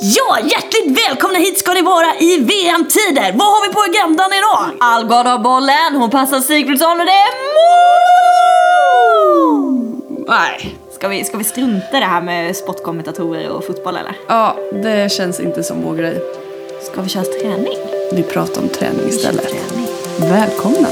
Ja, hjärtligt välkomna hit ska ni vara i VM-tider. Vad har vi på agendan idag? Algot har bollen, hon passar Sigfridsson och det är mål! Nej. Ska vi, ska vi strunta i det här med sportkommentatorer och fotboll eller? Ja, det känns inte som vår grej. Ska vi köra träning? Vi pratar om träning istället. Träning. Välkomna!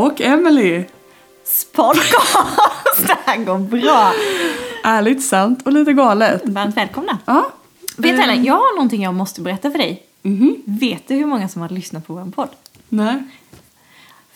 Och Emily. Podcast! Det här går bra. Ärligt, sant och lite galet. Varmt välkomna. Ja. Vet du eh, Ellen, jag har någonting jag måste berätta för dig. Mhm. Vet du hur många som har lyssnat på vår podd? Nej.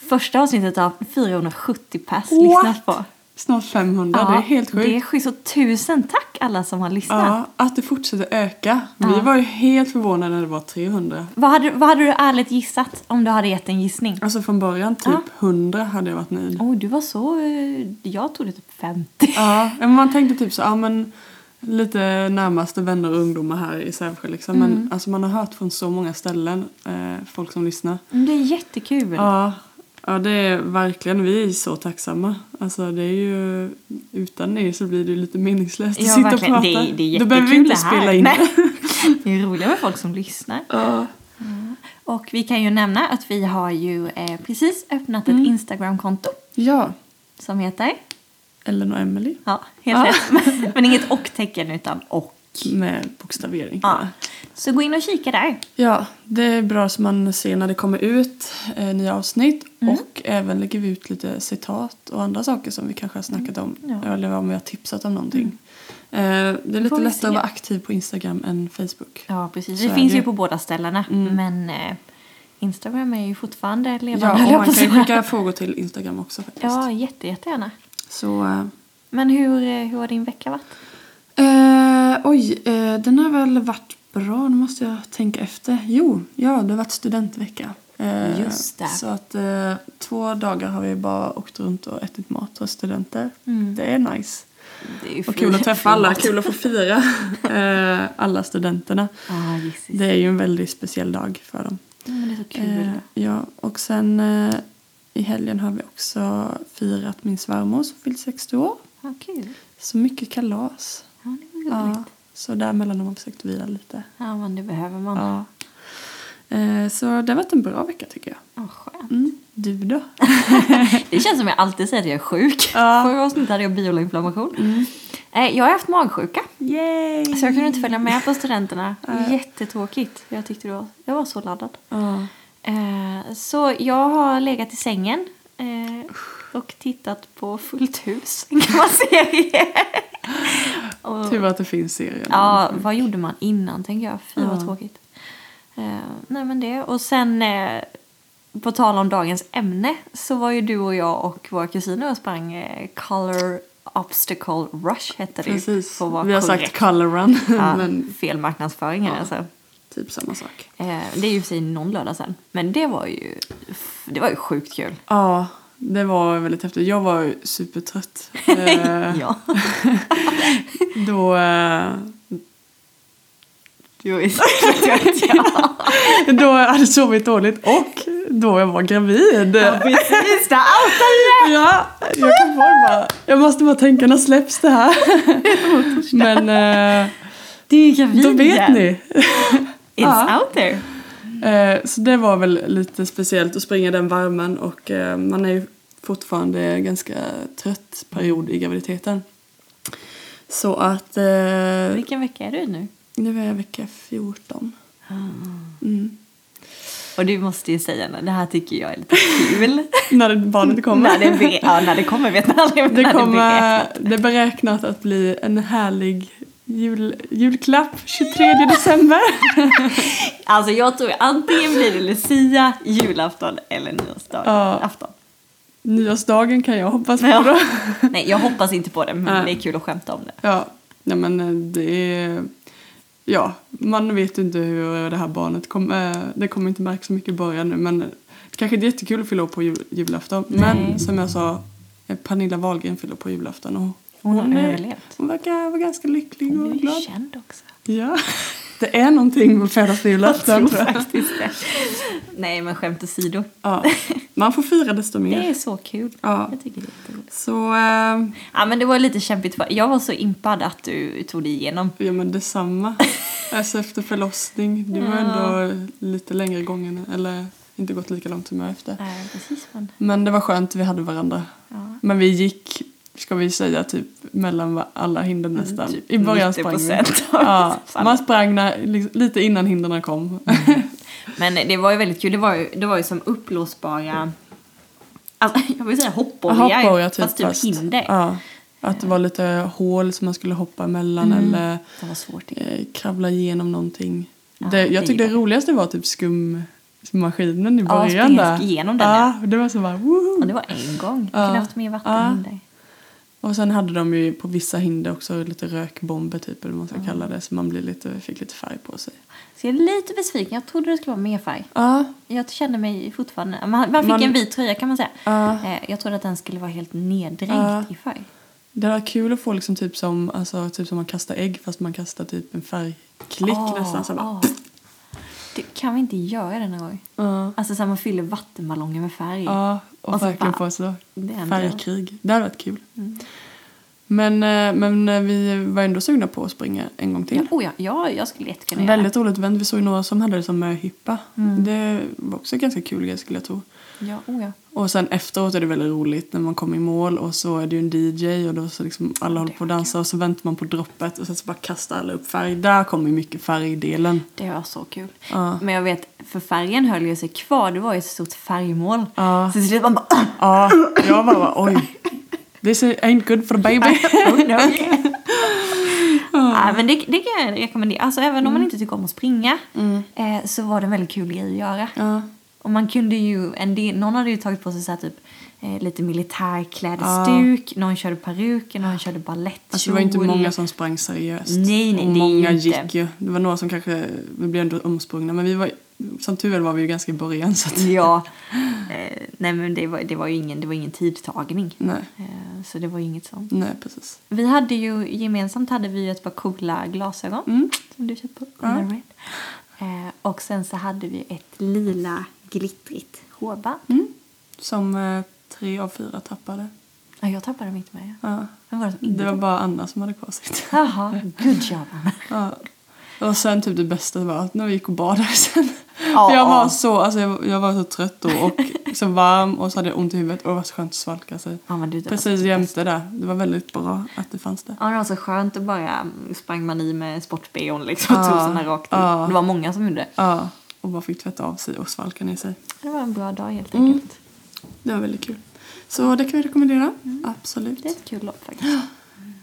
Första avsnittet har 470 pers What? lyssnat på. Snart 500, det är helt sjukt. Det är sjukt. Så tusen tack alla som har lyssnat. Ja, att det fortsätter öka. Vi Ja. var ju helt förvånade när det var 300. Vad, hade, vad hade du ärligt gissat om du hade gett en gissning? Alltså från början typ Ja. 100 hade jag varit nöjd. Oj, du var så... eh, Jag tog det typ 50. Ja, men man tänkte typ så, ja men lite närmaste vänner och ungdomar här i Sävsjö liksom. Mm. Men alltså man har hört från så många ställen, eh, folk som lyssnar. Men Det är jättekul. Ja, ja, det är verkligen, vi är så tacksamma. Alltså det är ju, utan er så blir det lite meningslöst att Ja, sitta verkligen. och prata. Det är- det är Då behöver vi inte spela in Nej. det. Är roligt med folk som lyssnar. Ja. Och vi kan ju nämna att vi har ju eh, precis öppnat Mm. ett Instagramkonto ja, som heter... Ellen och Emily Ja, helt Ja. rätt. Men inget och-tecken utan och. med bokstavering. Ja. Så gå in och kika där. Ja, det är bra så man ser när det kommer ut eh, nya avsnitt Mm. och även lägger vi ut lite citat och andra saker som vi kanske har snackat om Mm. Ja. eller om vi har tipsat om någonting. Eh, det är lite lättare se. att vara aktiv på Instagram än Facebook. Ja, precis. Så Det finns det. ju på båda ställena. Mm. Men eh, Instagram är ju fortfarande levande. Ja, och man kan ju skicka frågor till Instagram också faktiskt. Ja, jätte, jättegärna. Så, eh, Men hur, eh, hur har din vecka varit? eh, oj, den har väl varit bra, nu måste jag tänka efter. Jo, ja, det har varit studentvecka. Eh, Just det. Så att eh, två dagar har vi bara åkt runt och ätit mat hos studenter. Mm. Det är nice. Det är Och kul att träffa alla, kul att få fira eh, alla studenterna. Ja, gissas. Det är ju en väldigt speciell dag för dem. Men det är så kul. Eh, ja, och sen eh, i helgen har vi också firat min svärmor som fyllt 60 år. Ja, kul. Så mycket kalas. Ja, det var roligt. Ja, så däremellan har man försökt vila lite. Ja, men det behöver man. Ja. Eh, så det har varit en bra vecka tycker jag. Ja, skönt. Mm. Du då? Det känns som jag alltid säger att jag är sjuk. Ja. Förra avsnittet hade jag bioinflammation. Mm. Eh, Jag har haft magsjuka. Yay! Så jag kunde inte följa med på studenterna. Nej. Jättetråkigt. Jag tyckte det var, jag var så laddad. Eh, Så jag har legat i sängen eh, och tittat på Fullt hus, en gammal serie. Och- Tur att det finns serier. Ja, vad gjorde man innan tänker jag? Fy vad Ja. tråkigt. Eh, nej men det. Och sen eh, på tal om dagens ämne så var ju du och jag och våra kusiner och sprang eh, Color Obstacle Rush hette det Precis. Vi har korrekt. sagt color run. Ja, men fel marknadsföring Ja. alltså. typ samma sak. Det är ju för sig någon lördag sen. Men det var ju, det var ju sjukt kul. Ja, det var väldigt häftigt. Jag var ju supertrött. Eh, ja. Då, eh, var ju ja. då jag hade sovit dåligt och då jag var gravid. ja, precis. Där outade Ja, jag kom på det bara. Jag måste bara tänka, när släpps det här? Men eh, Du är gravid då vet ni. It's Ja. out there. Eh, så det var väl lite speciellt att springa den värmen och eh, man är ju fortfarande ganska trött period i graviditeten. Så att eh, Vilken vecka är du nu? nu är jag vecka 14. Mm. Och du måste ju säga det här tycker jag är lite kul. När barnet kommer. när, det ja, när det kommer vet man aldrig. det kommer, det är beräknat att bli en härlig jul, julklapp 23 december. Alltså jag tror antingen blir det Lucia, julafton eller nyårsdagen. Afton. Nyårsdagen kan jag hoppas på Ja. då. Nej, jag hoppas inte på det men Nej. det är kul att skämta om det. Ja, nej men eh, det är... Ja, man vet inte hur det här barnet kommer... Det kommer inte märka så mycket i början nu men det kanske är jättekul att fylla på jul, julafton. Nej. Men som jag sa, eh, Pernilla Wahlgren fyller på julafton och Hon har är- överlevt. hon verkar vara ganska lycklig Hon och är ju glad. känd också. Ja. Det är någonting med fredags på julafton. Jag tror jag. faktiskt det. Nej, men skämt åsido. Ja. Man får fira desto Det mer. är så kul. Ja. Jag tycker det är jätteroligt. Så, eh, Ja, men det var lite kämpigt. Jag var så impad att du tog dig igenom. ja men detsamma. Alltså efter förlossning, det var ändå lite längre gången, eller inte gått lika långt som jag efter. Nej, precis. Men, Men det var skönt, vi hade varandra. ja. Men vi gick, ska vi säga, typ mellan alla hinder nästan. typ I början sprang vi. 90% av Ja, man sprang när, lite innan hindren kom. men det var ju väldigt kul. Det var ju, det var ju som uppblåsbara... Alltså, jag vill säga hoppborgar. Hoppborgar typ. fast typ hinder. Ja, att det var lite hål som man skulle hoppa emellan eller var svårt. eh, kravla igenom någonting. Ja, det, jag tyckte det roligaste var typ skummaskinen i Ja, början springa där. igenom den, Ja, det var så bara woho! Och det var en gång. Ja. kunde haft mer vattenhinder. Och sen hade de ju på vissa hinder också lite rökbomber typ eller vad man ska kalla det. Så man blir lite, fick lite färg på sig. Så jag är lite besviken. Jag trodde det skulle vara mer färg. Ja, Jag kände mig fortfarande... Man, man fick Man- en vit tröja kan man säga. Ja. Eh, Jag trodde att den skulle vara helt neddränkt Ja. i färg. det var kul att få liksom typ som, alltså, typ som man kastar ägg fast man kastar typ en färgklick Ah, nästan. Så bara, ah. Det kan vi inte göra denna gång? ja. Alltså så här, man fyller vattenballonger med färg. Ja, och, Och så verkligen bara- få så Det färgkrig. Det hade varit kul. Mm. Men, eh, men eh, vi var ändå sugna på att springa en gång till. Ja, oh ja, ja, jag skulle jättekunna göra Väldigt roligt event. Vi såg några som hade det som möhippa. Mm. Det var också ganska kul grej skulle jag tro. Ja, oh ja. Och sen efteråt är det väldigt roligt när man kommer i mål och så är det ju en DJ och då så liksom alla håller på att dansa och så väntar man på droppet och sen så bara kastar alla upp färg. Där kommer ju mycket färgdelen. Det var så kul. Ja. Men jag vet, för färgen höll ju sig kvar. Det var ju ett stort färgmål. Ja. Så till slut man bara... Ja, jag bara, bara oj. This ain't good for the baby. oh, no, ja, men det, det kan jag rekommendera. Alltså även om man inte tycker om att springa eh, så var det en väldigt kul grej att göra. Ja. Och man kunde ju, en del, någon hade ju tagit på sig så här typ eh, lite militärklädestuk, någon körde peruker, någon körde balettkjol. Alltså det var inte många som sprang seriöst. Nej, nej, och många inte. gick ju. Det var några som kanske, vi blev ändå omsprungna. Men vi var, som tur var vi ju ganska i början så att, Ja, eh, nej men det var, det var ju ingen, det var ingen tidtagning. nej, Eh, så det var ju inget sånt. nej precis. Vi hade ju gemensamt hade vi ju ett par coola glasögon Mm. som du köpte på Ja. Eh, och sen så hade vi ett lila glittrigt hårband. Mm. Som eh, tre av fyra tappade. Ja, jag tappade mitt med. Ja. Vem var det som inte Det var bara Anna som hade kvar sitt. Jaha, good job Anna. Ja. Och sen typ det bästa var att när vi gick och badade sen. Ja. Jag var så, alltså jag, jag var så trött då och så varm och så hade jag ont i huvudet och det var så skönt att svalka sig. Ja, men du, det Precis jämte där. Det var väldigt bra att det fanns där. Ja, det var så skönt att bara mm, sprang man i med sport-bhn liksom och Ja, tog sådana rakt i. ja. Det var många som gjorde det. Ja, och bara fick tvätta av sig och svalka ner sig. Det var en bra dag helt Mm. enkelt. Det var väldigt kul. Så det kan vi rekommendera. Absolut. Det är ett kul lopp faktiskt.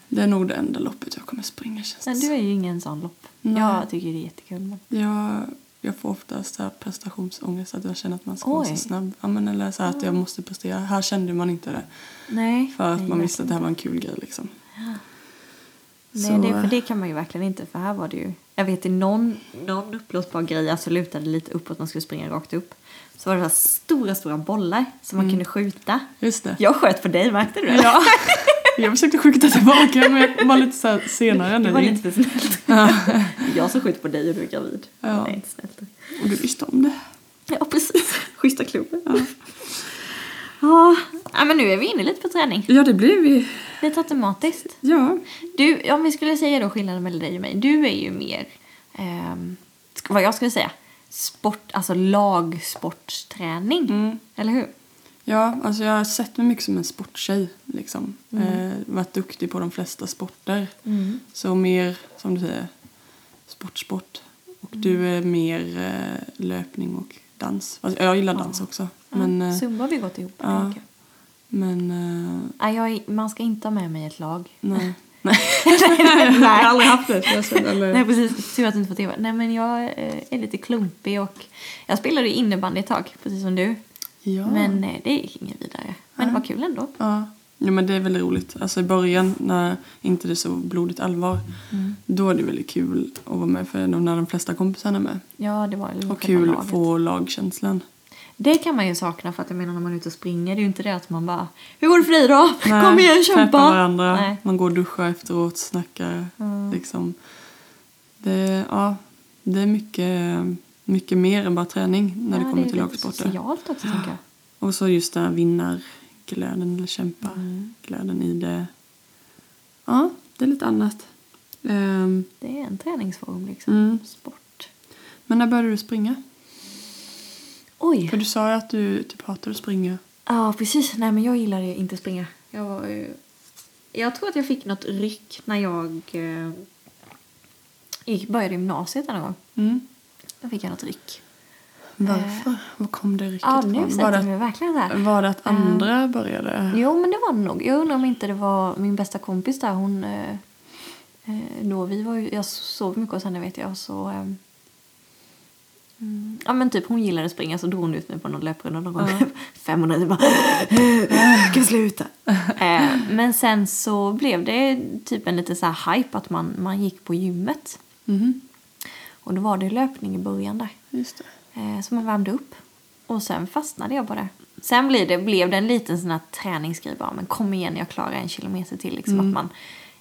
Det är nog det enda loppet jag kommer springa känns Men du är ju ingen sån lopp. Nej. Jag tycker det är jättekul. Men... jag, jag får ofta så här prestationsångest att jag känner att man ska vara Oj. så snabb. Ja, men, eller så här att jag måste prestera. Här kände man inte det. Nej. För att nej, man visste att det här var en kul grej liksom. Nej, det, för det kan man ju verkligen inte. För här var det ju... Jag vet i någon, någon uppblåsbar grej, alltså lutade lite uppåt, man skulle springa rakt upp. Så var det så stora, stora bollar som man kunde skjuta. Just det. Jag sköt på dig, märkte du det? Mm. Ja. Jag försökte skjuta tillbaka men jag var lite så senare än Det var lite för snällt. jag som skjuter på dig och du är gravid. Ja. Är inte snällt. Och du visste om det. Ja, precis. Schyssta klubben. Ja. Ja, men nu är vi inne lite på träning. Ja, det blev vi. Lite automatiskt. Ja. Du, om vi skulle säga då skillnaden mellan dig och mig. Du är ju mer, sk- vad jag skulle säga, sport, alltså lagsportsträning. Mm. Eller hur? Ja, alltså jag har sett mig mycket som en sporttjej. Liksom. Mm. Eh, varit duktig på de flesta sporter. Så mer, som du säger, sportsport. Och Mm. du är mer eh, löpning och dans. Alltså, jag gillar dans också. Men, eh, Zumba har vi gått ihop. ja. men eh, Nej, jag är, man ska inte ha med mig ett lag. nej. Nej. Jag har aldrig haft det. så jag känner- Eller... Nej, precis. Tur att du inte får tv. Nej, men jag eh, är lite klumpig och jag spelade innebandy ett tag, precis som du. Ja. Men det gick inget vidare. Men det var kul ändå. Ja. ja, men det är väldigt roligt. Alltså i början när inte det är så blodigt allvar. Mm. Då är det väldigt kul att vara med för när de flesta kompisarna är med. Ja, det var Och kul att få lagkänslan. Det kan man ju sakna för att jag menar när man är ute och springer. Det är ju inte det att man bara Hur går det för dig då? Nej, Kom igen, kämpa! varandra. Nej. Man går och duschar efteråt, snackar. Mm. Liksom. Det, ja, Det är mycket, mycket mer än bara träning när det Ja, kommer är till lagsporter. socialt också tänker jag. Och så just den här vinnarglöden eller Mm. kämpaglöden i det. Ja, det är lite annat. Ehm, Det är en träningsform liksom. Mm. Sport. men när började du springa? Oj! För du sa ju att du typ hatade att springa. Ja, precis. Nej, men jag gillade ju inte springa. Jag var ju... Jag tror att jag fick något ryck när jag eh, gick, började gymnasiet en gång. Mm. Då fick jag något ryck. Varför? Var kom det rycket Ja, nu ifrån? Var det, verkligen där. var det att andra började? Jo, men det var det nog. Jag undrar om inte det var min bästa kompis där. Hon... Eh, eh, då vi var ju, jag sov mycket hos henne vet jag. Så, eh, mm, ja men typ hon gillade att springa så drog hon ut mig på någon löprunda någon gång. 500 jag bara jag kan sluta. eh, men sen så blev det typ en lite så här hype att man, man gick på gymmet. Mhm, Och då var det löpning i början där. Just. Eh, så man värmde upp. Och sen fastnade jag på det. Sen blev det, blev det en liten sån här träningsgrej bara. Men kom igen, jag klarar en kilometer till. Liksom att man...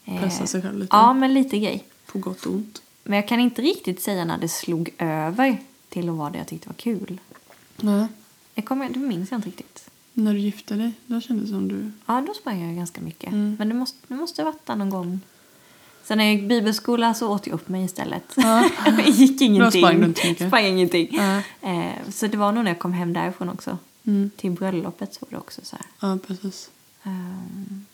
eh, Pressa sig själv lite. Ja, men lite grej. På gott och ont. Men jag kan inte riktigt säga när det slog över till att vara det jag tyckte var kul. Nej. Det, kommer, det minns jag inte riktigt. När du gifte dig, då kändes det som du... Ja, då sprang jag ganska mycket. Mm. Men det måste, det måste varit någon gång. Sen när jag gick bibelskola så åt jag upp mig istället. Ja. gick ingenting. sprang du inte mycket. Sprang ingenting. Ja. Eh, så det var nog när jag kom hem därifrån också. Mm. Till bröllopet så var det också så här. Ja, precis. ehm,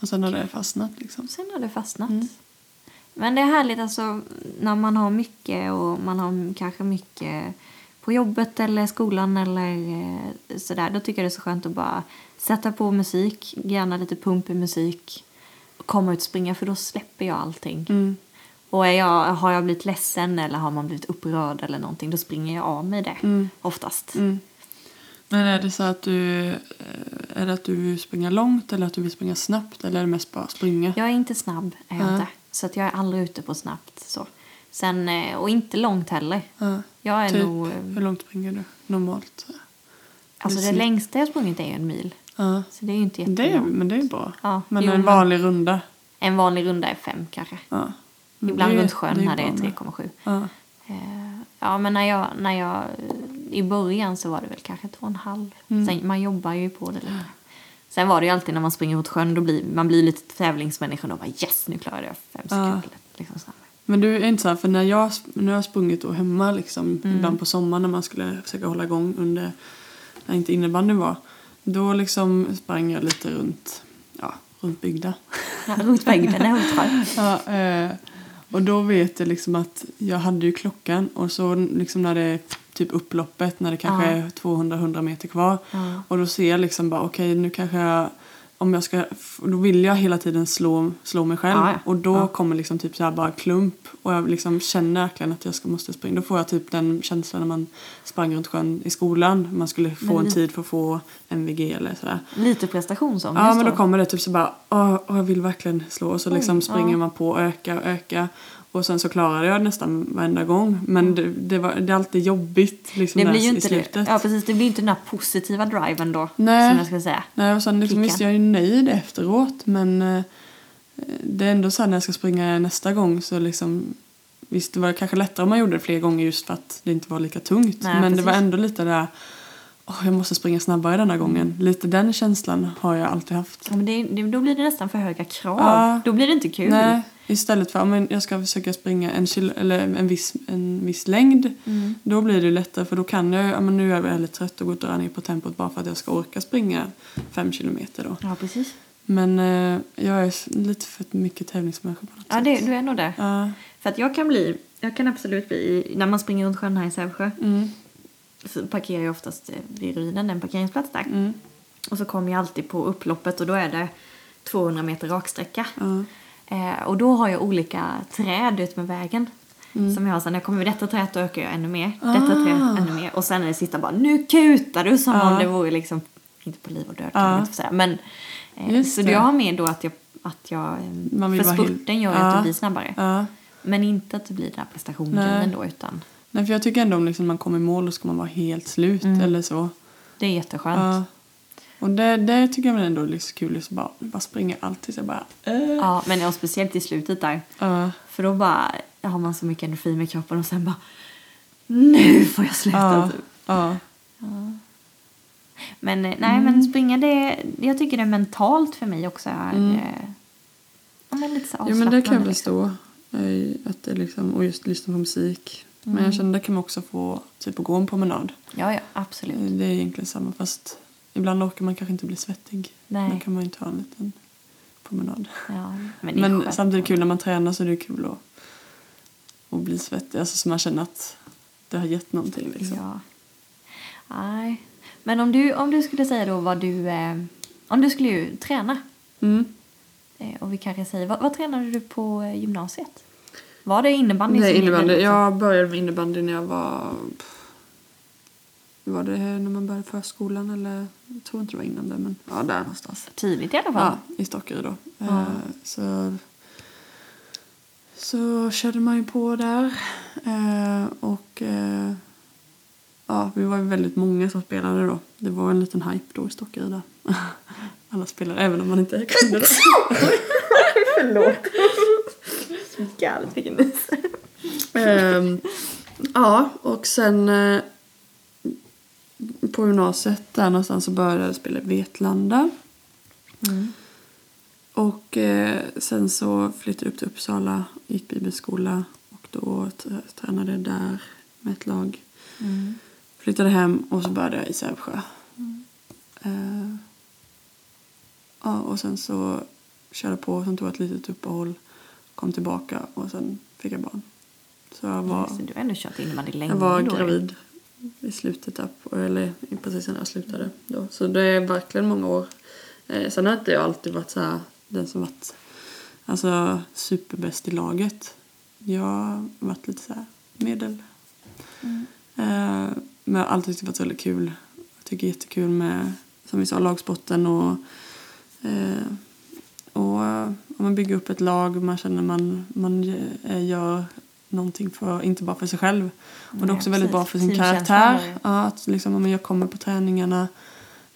Och sen har det fastnat liksom. sen har det fastnat. Mm. Men det är härligt alltså när man har mycket och man har kanske mycket på jobbet eller skolan eller eh, sådär. Då tycker jag det är så skönt att bara sätta på musik, gärna lite pumpig musik och komma ut och springa för då släpper jag allting. Mm. Och är jag, har jag blivit ledsen eller har man blivit upprörd eller någonting då springer jag av mig det Mm. oftast. Mm. Men är det så att du... eh, Är det att du vill springa långt eller att du vill springa snabbt? Eller är det mest bara springa? Jag är inte snabb, är jag Ja. inte. Så att jag är aldrig ute på snabbt. Så. Sen, eh, och inte långt heller. Ja. Jag är Typ, nog... eh, hur långt springer du normalt? Alltså det längsta jag sprungit är ju en mil. Ja. Så det är inte Det är, jättelångt. men det är bra. Ja, men jo, en vanlig runda? En vanlig runda är fem kanske. Ja. Ibland runt sjön är när det är bra med. 3,7. Ja. Eh, Ja, men när jag, när jag... I början så var det väl kanske två och en halv. Mm. Sen, man jobbar ju på det lite. Sen var det ju alltid när man springer mot sjön, då blir man blir lite tävlingsmänniska och bara yes, nu klarade jag fem Ja. sekunder. Liksom så här. Men du är inte så här, för när jag, när jag har sprungit då hemma liksom, Mm. ibland på sommaren när man skulle försöka hålla igång under, när inte innebandyn var, då liksom sprang jag lite runt, ja, runt byggda. Ja, Rotväggen är rotskär. Ja, eh, och då vet jag liksom att jag hade ju klockan och så liksom när det är typ upploppet när det kanske är 200-100 meter kvar och då ser jag liksom bara okej nu kanske jag om jag ska, då vill jag hela tiden slå, slå mig själv Ja, ja. och då Ja. kommer liksom typ så här bara klump och jag liksom känner verkligen att jag ska, måste springa. Då får jag typ den känslan när man sprang runt sjön i skolan. Man skulle få Men en tid för att få MVG eller sådär. Lite prestationsångest Ja men då kommer det typ så bara, åh, åh, jag vill verkligen slå. Och så Oj, liksom springer ja. man på och ökar och ökar. Och sen så klarar jag nästan varenda gång. Men det, det, var, det är alltid jobbigt liksom Det blir ju inte det. Ja, precis. Det blir inte den där positiva driven då. Nej. Som jag ska säga. Nej, och sen liksom, visst jag är ju nöjd efteråt men eh, det är ändå så här när jag ska springa nästa gång så liksom Visst det var kanske lättare om man gjorde det fler gånger just för att det inte var lika tungt. Nej, men det var precis. ändå lite där Åh, jag måste springa snabbare denna gången. Lite den känslan har jag alltid haft. Ja, men det, det, då blir det nästan för höga krav. Ja. Då blir det inte kul. Nej, istället för om jag ska försöka springa en, kil- eller en, viss, en viss längd. Mm. Då blir det lättare för då kan jag, ja, men nu är jag väldigt trött och gå och dra ner på tempot bara för att jag ska orka springa fem kilometer då. Ja, precis. Men eh, jag är lite för mycket tävlingsmänniska på något Ja, sätt. det, du är nog det. Ja. För att jag kan bli, jag kan absolut bli, när man springer runt sjön här i Sävsjö Mm, så parkerar jag oftast eh, vid Ryden, en parkeringsplats där. mm, Och så kommer jag alltid på upploppet och då är det 200 meter raksträcka. ja, Eh, och då har jag olika träd ut med vägen. Mm. Som jag har, så när jag kommer vid detta träd då ökar jag ännu mer. Ah. Detta träd ännu mer. Och sen är det sista bara, nu kutar du som Ja. om det vore liksom, inte på liv och död kan Ja. man inte få säga. Men, eh, så det. jag har med då att jag, att jag eh, för spurten gör att det blir snabbare. ja. Men inte att det blir den här prestationsgrejen då utan Nej, för jag tycker ändå om liksom, när man kommer i mål då ska man vara helt slut Mm. eller så. det är jätteskönt. Och det, det tycker jag ändå är lite kul. Liksom bara, bara springa alltid så bara... Äh. Ja, men ja, speciellt i slutet där. Ja. För då bara, har man så mycket energi med kroppen och sen bara nu får jag sluta. Ja, Typ. ja. Men eh, nej, men springa det, jag tycker det mentalt för mig också är eh, ja, men lite så Jo men det kan jag liksom. förstå. eh, Att det liksom, och just lyssna på musik. Men Mm. jag känner det kan man också få typ att gå en promenad. Ja, ja, absolut. Eh, Det är egentligen samma fast ibland orkar man kanske inte bli svettig. Nej. Då kan man ju ta en liten promenad. Ja, men Men samtidigt kul när man tränar så är det kul att, att bli svettig. Alltså så man känner att det har gett någonting liksom. Ja. Nej. Men om du, om du skulle säga då vad du... Eh, om du skulle ju träna. Mm. Eh, och vi kanske säger... Vad, vad tränade du på eh, gymnasiet? Var det innebandy? Nej, innebandy. Jag började med innebandy när jag var... Var det när man började förskolan eller? Jag tror inte det var innan det men ja, där någonstans. Tidigt i alla fall. Ja, i Stockerud då. Ja. Eh, Så, så körde man ju på där. Eh, Och eh, ja, vi var ju väldigt många som spelade då. Det var en liten hype då i Stockerud där. Alla spelade, även om man inte kunde det. Galet vilken nys. Ehm, ja, och sen eh, på gymnasiet där någonstans så började jag spela Vetlanda. Mm. Och eh, sen så flyttade jag upp till Uppsala, gick bibelskola och då tränade jag där med ett lag. Mm. Flyttade hem och så började jag i Sävsjö. Eh, ja, och sen så körde jag på, sen tog jag ett litet uppehåll, kom tillbaka och sen fick jag barn. Så jag var, Så du har ändå kört innebandy länge jag var gravid i slutet på, eller precis när jag slutade. Då. Så det är verkligen många år. Eh, sen har inte jag alltid varit så här, den som varit alltså, superbäst i laget. Jag har varit lite så här medel. Mm. Eh, men jag har alltid tyckt det varit väldigt kul. Jag tycker det är jättekul med, som vi sa, lagsporten och eh, och eh, om man bygger upp ett lag och man känner man, man gör någonting för, inte bara för sig själv. Och det är Nej, också väldigt bra för sin karaktär. Ja, att liksom, om jag kommer på träningarna,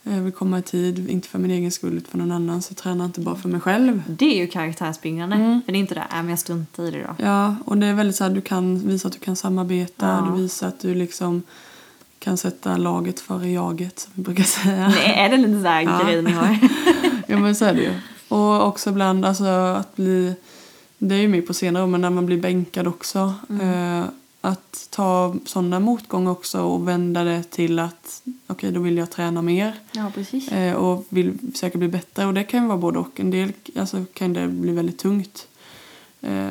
jag vill komma i tid, inte för min egen skull utan för någon annan. Så jag tränar inte bara för mig själv. Det är ju karaktärsbyggande. Mm. För det är inte det, äh, men jag struntar i det då. Ja, och det är väldigt så här, du kan visa att du kan samarbeta, Ja. du visar att du liksom kan sätta laget före jaget, som vi brukar säga. Nej, är det lite såhär Ja. grej ni har? Ja men så är det ju. Och också ibland alltså att bli, det är ju mer på senare men när man blir bänkad också. Eh, att ta sådana motgångar också och vända det till att okej då vill jag träna mer ja, precis. eh, och vill försöka bli bättre. Och det kan ju vara både och. En del alltså, kan det bli väldigt tungt. Eh,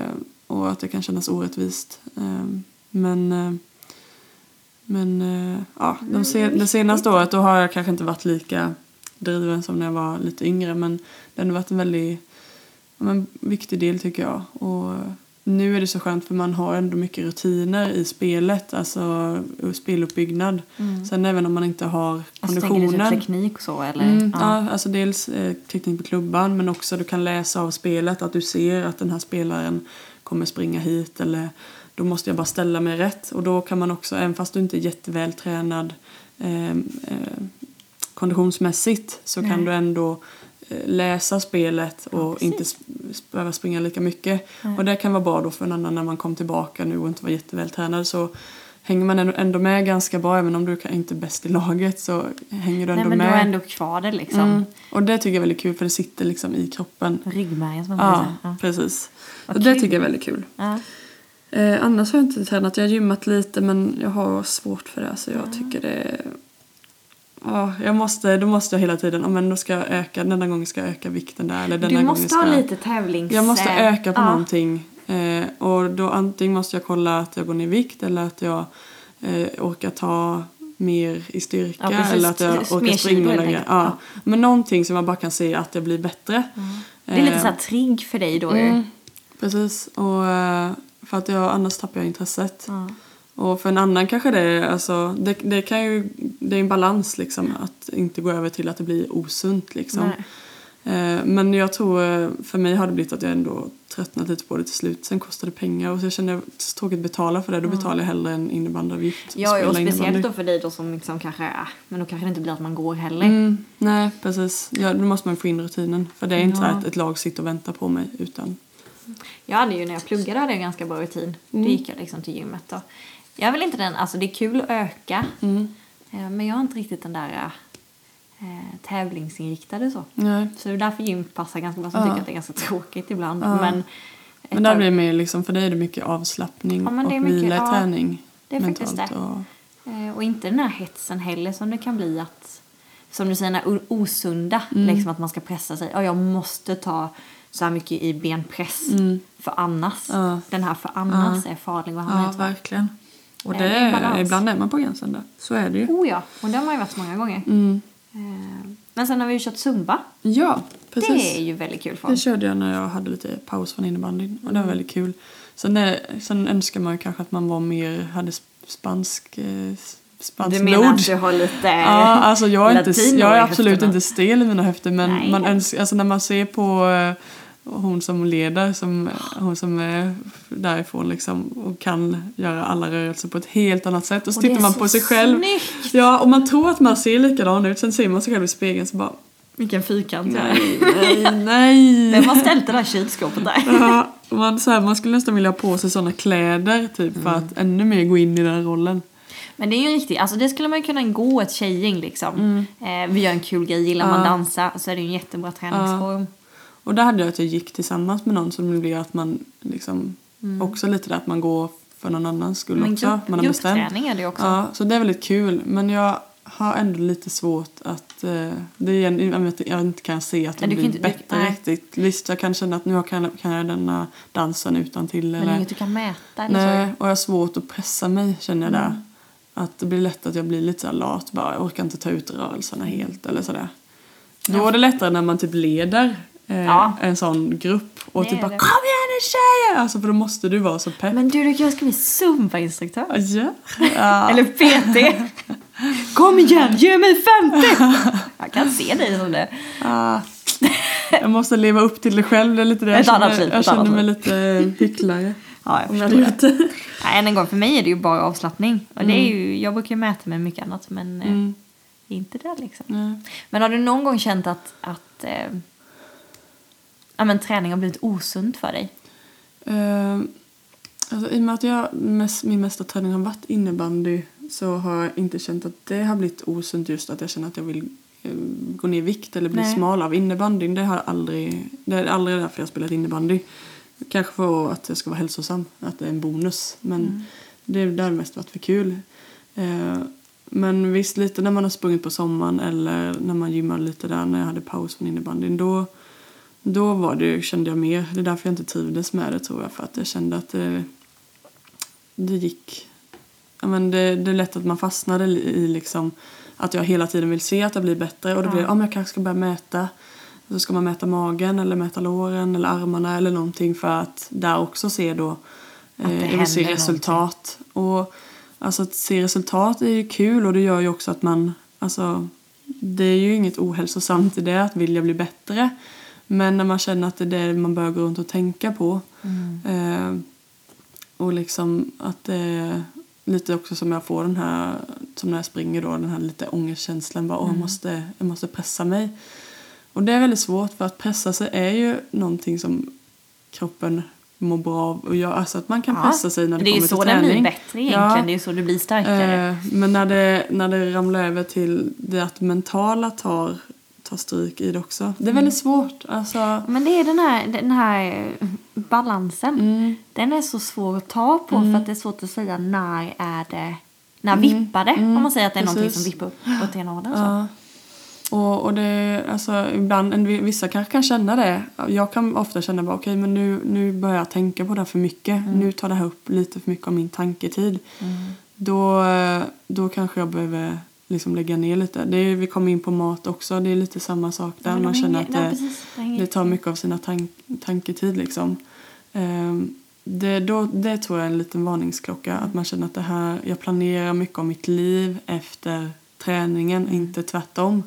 och att det kan kännas orättvist. Eh, men eh, men eh, ja, de sen, det senaste året då har jag kanske inte varit lika driven som när jag var lite yngre. Men det har varit en väldigt ja, men, viktig del tycker jag. Och nu är det så skönt för man har ändå mycket rutiner i spelet, alltså speluppbyggnad. Sen även om man inte har Alltså, du konditionen. typ teknik så eller? Mm, ja. alltså dels eh, teknik på klubban men också du kan läsa av spelet att du ser att den här spelaren kommer springa hit eller då måste jag bara ställa mig rätt och då kan man också, även fast du inte är jättevältränad eh, eh, konditionsmässigt så Nej. kan du ändå eh, läsa spelet och precis. inte behöva springa lika mycket. Nej. Och det kan vara bra då för en annan när man kom tillbaka nu och inte var jättevältränad så hänger man ändå- med ganska bra även om du inte är bäst i laget så hänger du ändå Nej men du med. har ändå kvar det liksom. Mm. Och det tycker jag är väldigt kul för det sitter liksom i kroppen. Ryggmärgen som man Ja. Ja. precis. Så det tycker jag är väldigt kul. Ja. Eh, annars har jag inte tränat. Jag har gymmat lite men jag har svårt för det så jag tycker det är... Ja, jag måste, då måste jag hela tiden, om men då ska jag öka, denna gången ska jag öka vikten där eller denna Du gången måste ska ha lite tävlings... Jag måste eh, öka på ja. någonting. Eh, och då antingen måste jag kolla att jag går ner i vikt eller att jag eh, orkar ta mer i styrka Ja, eller att jag orkar springa längre. Ja. Men någonting som jag bara kan se att jag blir bättre. Det är lite Eh, såhär trigg för dig då mm, Precis. Och, eh, för att jag, annars tappar jag intresset. Ja. Och för en annan kanske det är, alltså, det, det kan ju, det är en balans liksom att inte gå över till att det blir osunt liksom. Eh, Men jag tror, eh, för mig har det blivit att jag ändå tröttnat lite på det till slut. Sen kostar det pengar och så jag så tråkigt att betala för det. Då betalar jag hellre en innebandyavgift. Ja, och speciellt innebandy. då för dig då som liksom kanske, ah, men då kanske det inte blir att man går heller. Mm, nej, precis. Ja, då måste man få in rutinen. För det är inte så Ja. att ett lag sitter och väntar på mig utan Jag hade ju när jag pluggade hade jag ganska bra rutin. Då gick jag liksom till gymmet då. Jag är väl inte den, alltså det är kul att öka. eh, Men jag har inte riktigt den där eh, tävlingsinriktade så. Nej. Så det är därför gym passar ganska bra. Som Ja. tycker att det är ganska tråkigt ibland. Ja. Men, Men där tag- blir det mer liksom, för dig är det mycket avslappning Ja, är och mycket- vila i ja, träning. det är faktiskt mentalt det. Och, Eh, Och inte den här hetsen heller som det kan bli att, som du säger, den här osunda, Mm. liksom att man ska pressa sig. Ja, jag måste ta så här mycket i benpress för annars. Mm. Ja. Den här för annars är farlig att hamna ja, jag. verkligen. Och Eh, det det är ibland är man på gränsen där. Så är det ju. Oh ja, och det har man ju varit många gånger. Mm. Eh, Men sen har vi ju kört zumba. Ja, precis. Det är ju väldigt kul för Det körde jag när jag hade lite paus från innebandyn och det var väldigt kul. Sen, är, sen önskar man ju kanske att man var mer, hade sp- spansk, eh, Du menar att du har lite Ja, alltså jag är, inte, jag är absolut inte stel i mina höfter men Nej. man önskar, alltså när man ser på hon som leder, som, hon som är därifrån liksom och kan göra alla rörelser på ett helt annat sätt och så Och tittar man på sig själv. snyggt. Ja, och man tror att man ser likadan ut, sen ser man sig själv i spegeln så bara Vilken fyrkant jag är. nej, nej. Vem har ställt det där kylskåpet där? Ja, man, så här, man skulle nästan vilja ha på sig sådana kläder typ för Mm. att ännu mer gå in i den rollen. Men det är ju riktigt, alltså det skulle man kunna gå ett tjejgäng liksom. Eh, vi gör en kul grej, gillar man Mm. Ja. dansa så är det ju en jättebra träningsform. Och där hade jag att jag gick tillsammans med någon så det blir att man liksom också lite där att man går för någon annans skull Mm. Men också. grupp, man har bestämt. är det också. Ja, så det är väldigt kul. Men jag har ändå lite svårt att... Eh, det är, en- jag, vet, jag inte kan se att det Nej, du blir inte- du- bättre nej. riktigt. Visst, jag kan känna att nu kan, kan jag denna dansen utan till Men eller, inget du kan mäta eller så. Nej, och jag har svårt att pressa mig känner jag Mm. där. Att det blir lätt att jag blir lite så lat, bara jag orkar inte ta ut rörelserna helt eller sådär. Då är det lättare när man typ leder eh, Ja. en sån grupp och Det typ bara det. kom igen nu tjejer! Alltså för då måste du vara så pepp. Men du, du kanske ska bli zumba-instruktör? Ja. ja. Eller PT? Kom igen, ge mig 50! Jag kan se dig som det. Ah. Jag måste leva upp till det själv, det är lite det. Jag Ett annat känner, liv, jag känner mig lite hycklare. Ja, jag jag förstår det. Nej, än en gång, för mig är det ju bara avslappning. Och det är ju, jag brukar ju mäta med mycket annat, men eh, Mm. inte det liksom. Nej. Men har du någon gång känt att, att eh, ja, men, träning har blivit osunt för dig? Eh, alltså, I och med att jag, mest, min mesta träning har varit innebandy så har jag inte känt att det har blivit osunt just att jag känner att jag vill eh, gå ner i vikt eller bli Nej. smal av innebandyn. Det, har aldrig, det är aldrig därför jag har spelat innebandy. Kanske för att jag ska vara hälsosam, att det är en bonus. Men det, det har mest varit för kul. Eh, men visst, lite när man har sprungit på sommaren eller när man gymmade lite där när jag hade paus från innebandyn. Då, då var det, kände jag mer. Det är därför jag inte trivdes med det tror jag. För att jag kände att det, det gick... Ja, men det, det är lätt att man fastnade i liksom att jag hela tiden vill se att jag blir bättre. Och då blir det, ja men jag kanske ska börja mäta. Så ska man mäta magen eller mäta låren eller armarna eller någonting för att där också se då det eh, se resultat. Och alltså att se resultat är ju kul och det gör ju också att man alltså det är ju inget ohälsosamt i det att vilja bli bättre. Men när man känner att det är det man bör gå runt och tänka på. Eh, och liksom att det är lite också som jag får den här, som när jag springer då, den här lite ångestkänslan. Bara, Åh, jag, måste, jag måste pressa mig. Och det är väldigt svårt för att pressa sig är ju någonting som kroppen mår bra av och gör. Alltså att man kan pressa sig när det, det är ju kommer så till den träning. blir bättre egentligen. Ja. Det är ju så du blir starkare. Eh, men när det, när det ramlar över till det att mentala tar, tar stryk i det också. Det är Mm. väldigt svårt. Alltså, Men det är den här, den här eh, balansen. Mm. Den är så svår att ta på för att det är svårt att säga när är det när vippar det? Om man säger att det är någonting Mm. Precis. som vippar upp åt ena hållet. Ja. Och, och det, alltså, ibland, vissa kanske kan känna det. Jag kan ofta känna bara okej men nu, nu börjar jag tänka på det här för mycket. Mm. Nu tar det här upp lite för mycket av min tanketid. Då, då kanske jag behöver liksom lägga ner lite. Det är, vi kommer in på mat också. Det är lite samma sak där. Man känner att det. Det tar mycket av sina tank, tanketid liksom. Ehm, det, då, det tror jag är en liten varningsklocka. Att man känner att det här, jag planerar mycket av mitt liv efter träningen, inte tvärtom.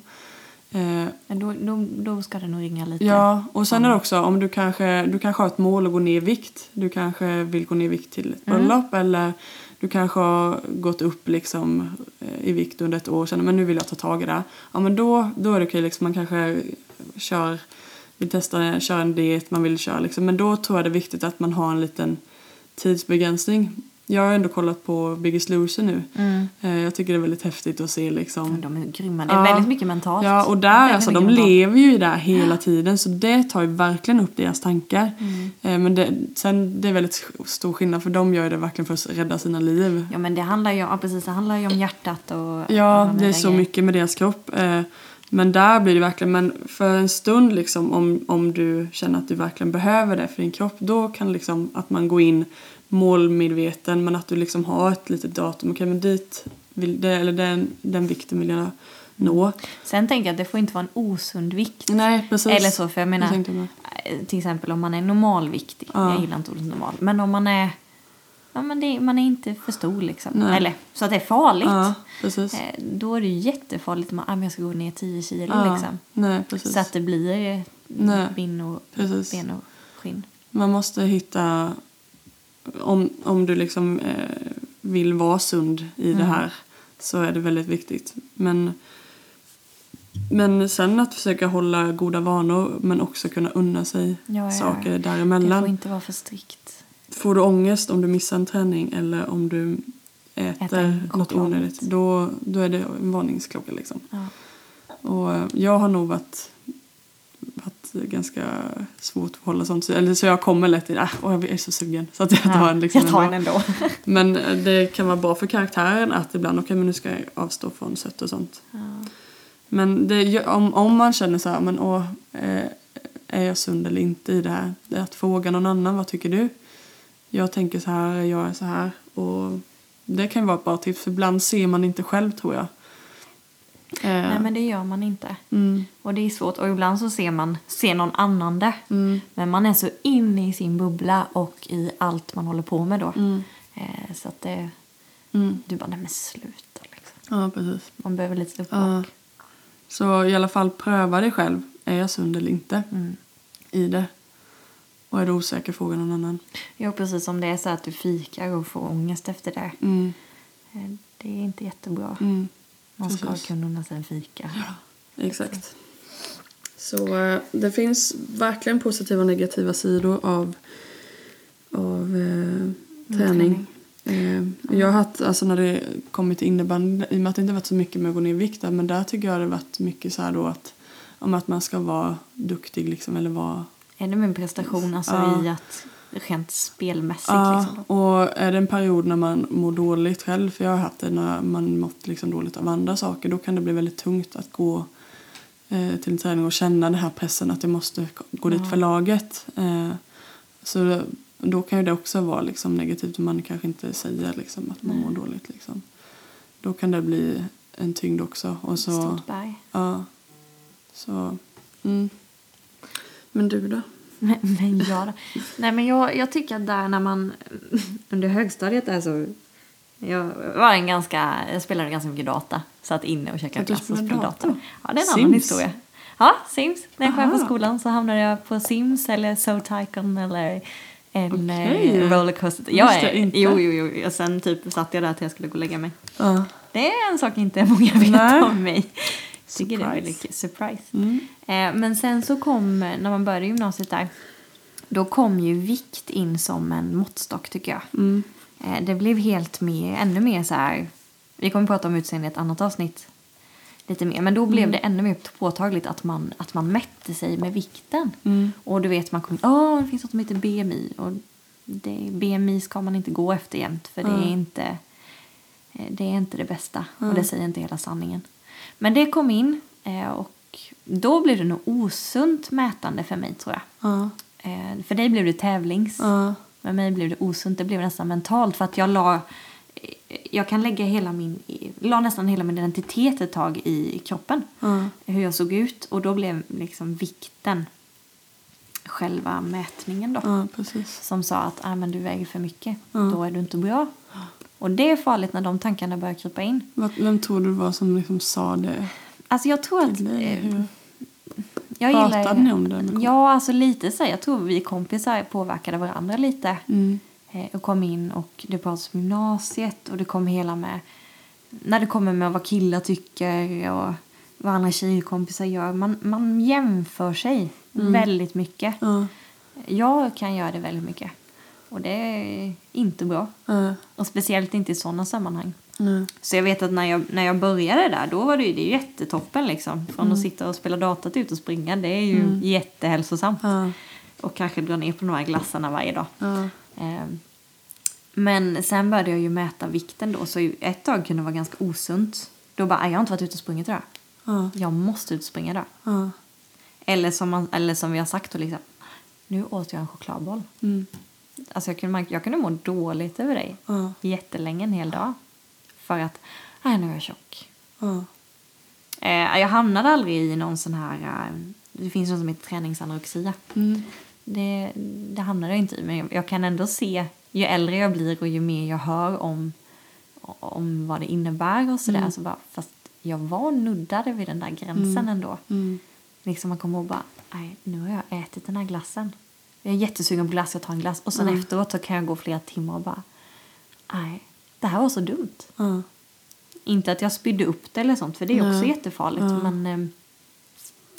Eh, då, då, då ska det nog ringa lite. ja, och sen är det också om du kanske, du kanske har ett mål att gå ner i vikt. Du kanske vill gå ner i vikt till ett bröllop eller du kanske har gått upp liksom eh, i vikt under ett år och känner men nu vill jag ta tag i det. Ja men då, då är det okej liksom man kanske kör vill testa köra en diet, man vill köra liksom. Men då tror jag det är viktigt att man har en liten tidsbegränsning. Jag har ändå kollat på Biggest Loser nu. Eh, Jag tycker det är väldigt häftigt att se liksom De är grymma. Det är Ja. väldigt mycket mentalt. Ja, och där alltså, de mentalt. lever ju där hela tiden så det tar ju verkligen upp deras tankar. Mm. Eh, Men det, sen det är väldigt stor skillnad för de gör det verkligen för att rädda sina liv. Ja men det handlar ju, ja, precis, det handlar ju om hjärtat och... Ja, det är så grejer. mycket med deras kropp. Eh, Men där blir det verkligen, men för en stund liksom om, om du känner att du verkligen behöver det för din kropp då kan liksom att man går in målmedveten men att du liksom har ett litet datum. Okej men dit, vill det, eller den, den vikten vill jag nå. Sen tänker jag att det får inte vara en osund vikt. Nej precis. Eller så, för jag menar, Jag eh, till exempel om man är normalviktig. Ja. Jag gillar inte ordet normal. Men om man är, ja men det, man är inte för stor liksom. Nej. Eller så att det är farligt. Ja, precis. Eh, Då är det ju jättefarligt om man, ah, men jag ska gå ner 10 kilo Ja, liksom. Nej, precis. Så att det blir Nej. ben och, Precis. ben och skinn. Man måste hitta, om, om du liksom eh, vill vara sund i Mm. det här så är det väldigt viktigt. Men, men sen att försöka hålla goda vanor men också kunna unna sig Ja, ja, saker däremellan. Det får inte vara för strikt. Får du ångest om du missar en träning eller om du äter, Äter något onödigt då, då är det en varningsklocka liksom. Och eh, jag har nog varit ganska svårt att hålla sånt. Eller så jag kommer lätt till, äh, åh, jag är så sugen. Så att jag tar en liksom jag tar ändå. en ändå. Men eh, det kan vara bra för karaktären att ibland, okej men nu ska jag avstå från sött och sånt. Ja. Men det, om, om man känner så här, men åh, eh, är jag sund eller inte i det här? Att fråga någon annan, vad tycker du? Jag tänker så här, jag är så här. Och det kan vara ett bra tips, för ibland ser man inte själv tror jag. Eh, Nej men det gör man inte. mm, Och det är svårt. Och ibland så ser man ser någon annan det. mm, Men man är så inne i sin bubbla och i allt man håller på med då. mm, Eh, så att det, mm. du bara, nej men sluta liksom. Ja, precis. Man behöver lite uppvak. Ja. Så i alla fall pröva dig själv. Är jag sund eller inte Mm. i det? Och är du osäker, fråga någon annan. Ja, precis som det är så att du fikar och får ångest efter det. Mm, Eh, Det är inte jättebra. mm, Man ska precis. kunna unna sig en fika. exakt. Så eh, det finns verkligen positiva och negativa sidor av, av eh, träning. Eh, jag har haft, alltså när det kommit till innebandy, i och med att det inte varit så mycket med att gå ner i vikt där, men där tycker jag det varit mycket så här då att om att man ska vara duktig liksom eller vara Är det med en prestation, alltså Ja. i att rent spelmässigt Ja, liksom? och är det en period när man mår dåligt själv, för jag har haft det när man mått liksom dåligt av andra saker, då kan det bli väldigt tungt att gå eh, till en träning och känna den här pressen att jag måste gå dit Ja. för laget. Eh, så då, då kan ju det också vara liksom negativt om man kanske inte säger liksom att man Nej. mår dåligt. Liksom. Då kan det bli en tyngd också. Och så, Stort berg. ja, så, mm. Men du då? Men, men jag? Nej men jag, jag tycker att där när man under högstadiet där så jag var en ganska, jag spelade ganska mycket data. Satt inne och käkade glass och spelade data? Ja, det är en Sims? annan historia. Ja, Sims. När jag själv på skolan så hamnade jag på Sims eller Soul Tycoon eller en eh, rollercoaster. Jag är, inte. jo, jo, jo. Och sen typ satt jag där till jag skulle gå och lägga mig. Ja. Det är en sak inte många vet Nej. om mig. Tycker det är Surprise. Surprise. Mm. Eh, men sen så kom, när man började gymnasiet där, då kom ju vikt in som en måttstock tycker jag. Mm. Eh, det blev helt mer, ännu mer så här, vi kommer prata om utseende i ett annat avsnitt lite mer, men då blev Mm. det ännu mer påtagligt att man, att man mätte sig med vikten. Mm. Och du vet, man kom åh det finns något som heter BMI och det, BMI ska man inte gå efter jämt för det Mm. är inte eh, det är inte det bästa Mm. och det säger inte hela sanningen. Men det kom in eh, och då blev det nog osunt mätande för mig tror jag. Ja. Eh, För dig blev det tävlings. Ja. Med mig blev det osunt. Det blev nästan mentalt för att jag la jag kan lägga hela min, la nästan hela min identitet ett tag i kroppen. Ja. Hur jag såg ut och då blev liksom vikten själva mätningen då. precis. Som sa att ah, men du väger för mycket, Ja. då är du inte bra. Och det är farligt när de tankarna börjar krypa in. Vad- Vem tror du var som liksom sa det Alltså jag tror att... eh, Jag pratade gillar, ni om det? med Ja, alltså lite så. Jag tror vi kompisar påverkade varandra lite. Mm. Eh, Och kom in och det pratades om gymnasiet och det kom hela med... När det kommer med vad killar tycker och vad andra tjejkompisar gör. Man, man jämför sig väldigt mycket. Ja. Jag kan göra det väldigt mycket. Och det är inte bra. Ja. Och speciellt inte i sådana sammanhang. Nej. Så jag vet att när jag, när jag började där, då var det ju det jättetoppen liksom. Från att sitta och spela data till ut och springa, det är ju jättehälsosamt. Ja. Och kanske dra ner på de här glassarna varje dag. Ja. Ehm, Men sen började jag ju mäta vikten då, så ett tag kunde det vara ganska osunt. Då bara, "Nej, jag har inte varit ute och sprungit idag. Ja. Jag måste ut och springa idag. Eller som, man, eller som vi har sagt då liksom, nu åt jag en chokladboll. Mm. Alltså jag kunde, jag kunde må dåligt över dig Ja. jättelänge, en hel dag. För att, nej nu är jag tjock. Ja. Eh, jag hamnade aldrig i någon sån här, eh, det finns något som heter träningsanorexia. Mm. Det, det hamnade jag inte i, men jag, jag kan ändå se, ju äldre jag blir och ju mer jag hör om, om vad det innebär och sådär, så bara, fast jag var nuddade vid den där gränsen ändå. Mm. Liksom man kommer ihåg bara, nej nu har jag ätit den här glassen. Jag är jättesugen på glass, jag tar en glass. Och sen efteråt så kan jag gå flera timmar och bara, nej, det här var så dumt. Ja. Inte att jag spydde upp det eller sånt, för det är också Nej. jättefarligt. Men, ehm,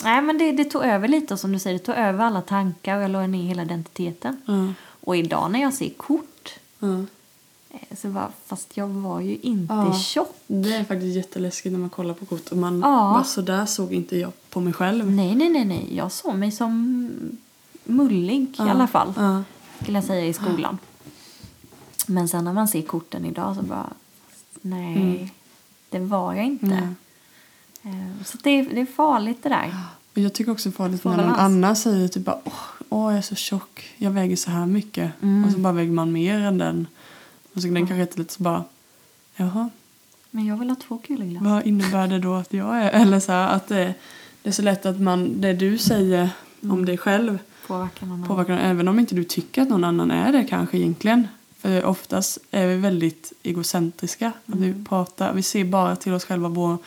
nej, men det, det tog över lite, som du säger, det tog över alla tankar och jag la ner hela identiteten. Och idag när jag ser kort, eh, så bara, fast jag var ju inte Ja. tjock. Det är faktiskt jätteläskigt när man kollar på kort och man Ja. bara så där såg inte jag på mig själv. Nej, nej, nej, nej. Jag såg mig som mullig i alla fall. Ja. skulle jag säga i skolan. Men sen när man ser korten idag så bara, nej, det var jag inte. Mm. Så det är, det är farligt det där. Och jag tycker också det är farligt när någon annan säger typ bara åh, åh, jag är så tjock, jag väger så här mycket. Mm. Och så bara väger man mer än den. Och så den kanske äter lite så bara, jaha, Men jag vill ha två kulor vad innebär det då att jag är? Eller så här, att det, det är så lätt att man, det du säger Mm. om dig själv Påverkar någon annan. påverkar även om inte du tycker att någon annan är det kanske egentligen. För oftast är vi väldigt egocentriska. Att Mm. vi, pratar, vi ser bara till oss själva vår,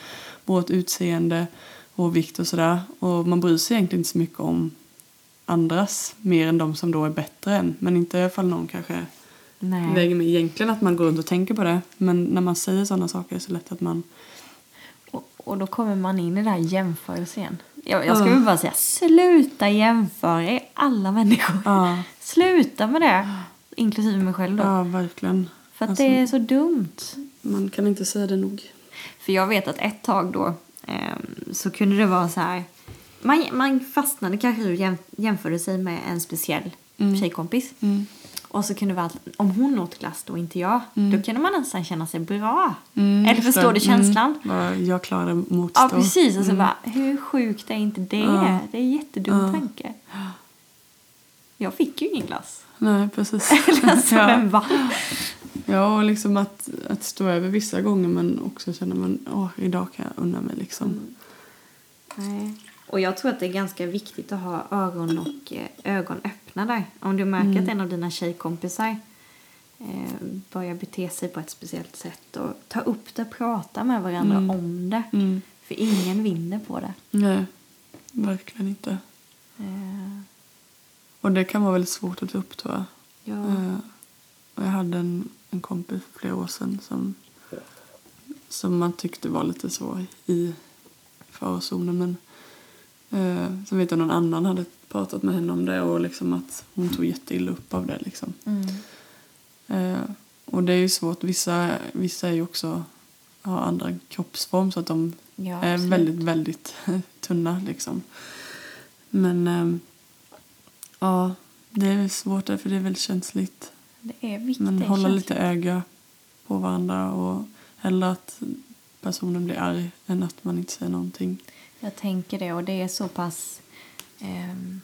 vårt utseende, vår vikt och sådär. Och man bryr sig egentligen inte så mycket om andras mer än de som då är bättre än. Men inte ifall någon kanske Nej. med egentligen att man går runt och tänker på det. Men när man säger sådana saker är det så lätt att man... Och, och då kommer man in i det här jämförelsen igen. Jag, jag Ja. väl bara säga, sluta jämföra er alla människor. Ja, Sluta med det. Inklusive mig själv då. ja verkligen. För att Alltså, det är så dumt. Man kan inte säga det nog. För jag vet att ett tag då ehm, så kunde det vara så här. Man, man fastnade kanske att jäm, jämförde sig med en speciell Mm. tjejkompis. Mm. Och så kunde det vara att om hon åt glass då inte jag. Då kunde man nästan känna sig bra. Mm, Eller förstår det. du känslan? Mm. Jag klarar motstå. Ja precis. Och så bara, hur sjukt är inte det? Ja. Det är en jättedum Ja. tanke. Jag fick ju ingen glass. Nej, precis. alltså, ja. vem va? ja, och liksom att, att stå över vissa gånger men också känna man, åh, idag kan jag unna mig liksom. Mm. Nej. Och jag tror att det är ganska viktigt att ha öron och eh, ögon öppna där. Om du märker Mm. att en av dina tjejkompisar eh, börjar bete sig på ett speciellt sätt och ta upp det, prata med varandra Mm. om det. Mm. För ingen vinner på det. Nej, verkligen inte. Eh, Och det kan vara väldigt svårt att ta upp tror jag. ja. Eh, jag hade en, en kompis för flera år sedan som, som man tyckte var lite så i farozonen. Men eh, sen vet jag någon annan hade pratat med henne om det och liksom att hon tog jätteilla upp av det. Liksom. Mm. Eh, och det är ju svårt. Vissa, vissa är ju också har andra kroppsform så att de Ja, är väldigt, väldigt tunna liksom. Men ehm, ja, det är svårt där för det är väldigt känsligt. Det är viktigt. Men hålla känsligt. lite öga på varandra och hellre att personen blir arg än att man inte säger någonting. Jag tänker det och det är så pass... ehm,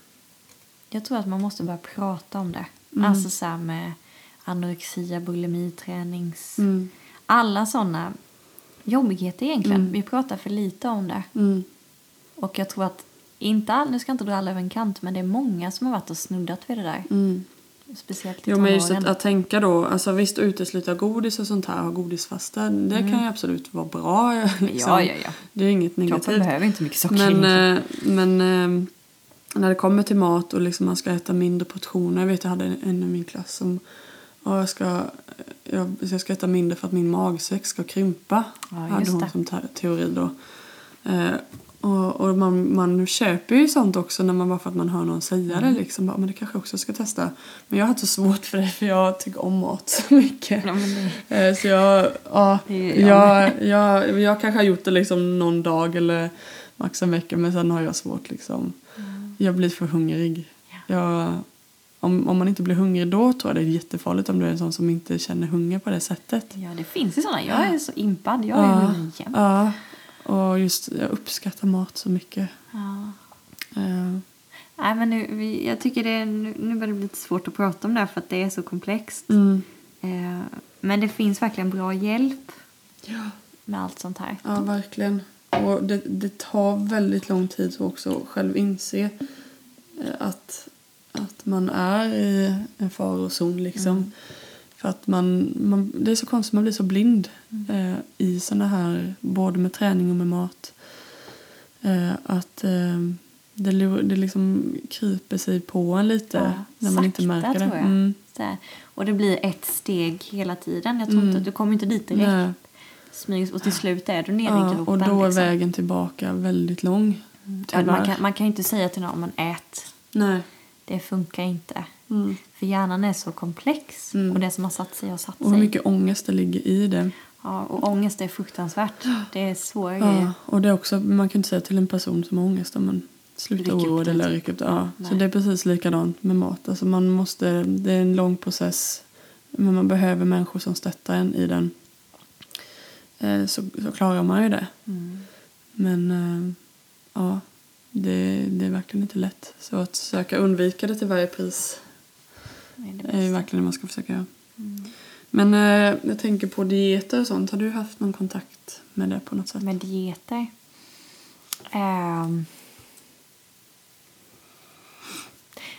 jag tror att man måste börja prata om det. Mm. Alltså så med anorexia, bulimi, tränings... Mm. Alla sådana jobbigheter egentligen. Mm. Vi pratar för lite om det. Mm. Och jag tror att, inte all, nu ska jag inte dra alla över en kant, men det är många som har varit och snuddat vid det där. Mm. Speciellt i Jo men just att, att tänka då, alltså visst utesluta godis och sånt här, ha godisfasta, det kan ju absolut vara bra. Liksom. Mm. Ja, ja, ja. Det är inget Kroppen negativt. behöver inte mycket socker. Men, eh, men eh, när det kommer till mat och liksom man ska äta mindre portioner. Jag vet jag hade en, i min klass som ja, jag, ska, jag, jag ska äta mindre för att min magsäck ska krympa. Ja, hade hon det. som te- teori då. Och, och man, man köper ju sånt också när man bara för att man hör någon säga Mm. det liksom. Bara, men det kanske också ska testa. Men jag har inte så svårt för det för jag tycker om mat så mycket. Ja, men det, Eh, Så jag, ja, jag jag, jag, jag kanske har gjort det liksom någon dag eller max en vecka men sen har jag svårt liksom. Jag blir för hungrig. Jag, om, om man inte blir hungrig då tror jag det är jättefarligt om du är en sån som inte känner hunger på det sättet. ja, det finns ju sådana. Jag är så impad. Jag är Ja, hungrig jämt. ja, och just jag uppskattar mat så mycket. Ja. Eh, Nej, men nu, vi, jag tycker det nu, nu börjar det bli lite svårt att prata om det här för att det är så komplext. mm. Eh, men det finns verkligen bra hjälp Ja. med allt sånt här. Ja, verkligen. Och det, det tar väldigt lång tid att också själv inse eh, att, att man är i en farozon liksom. För att man, man, det är så konstigt, man blir så blind eh, i såna här, både med träning och med mat. Eh, att eh, det, det liksom kryper sig på en lite Ja, när man inte sakta, märker det. Mm. Och det blir ett steg hela tiden. Jag tror Mm. inte du kommer inte dit direkt. Nej. Smygs, och till slut är du nere i Ja, gropen. och då är liksom. vägen tillbaka väldigt lång. Ja, man, kan, man kan inte säga till någon, men ät. Nej. Det funkar inte. Mm. För hjärnan är så komplex. Mm. Och det som har satt sig har satt Och hur sig. mycket ångest det ligger i det. Ja, och ångest är fruktansvärt. Det är svåra grejer. Ja, och det är också, man kan inte säga till en person som har ångest att man sluta Ryck upp oroa dig eller typ. rycka upp det. Ja. Så det är precis likadant med mat. Alltså man måste, det är en lång process. Men man behöver människor som stöttar en i den. Eh, Så, så klarar man ju det. Mm. Men eh, ja, det, det är verkligen inte lätt. Så att försöka undvika det till varje pris Det är ju bästa. verkligen det man ska försöka göra. Mm. Men eh, jag tänker på dieter och sånt. Har du haft någon kontakt med det på något sätt? Med dieter. Ehm.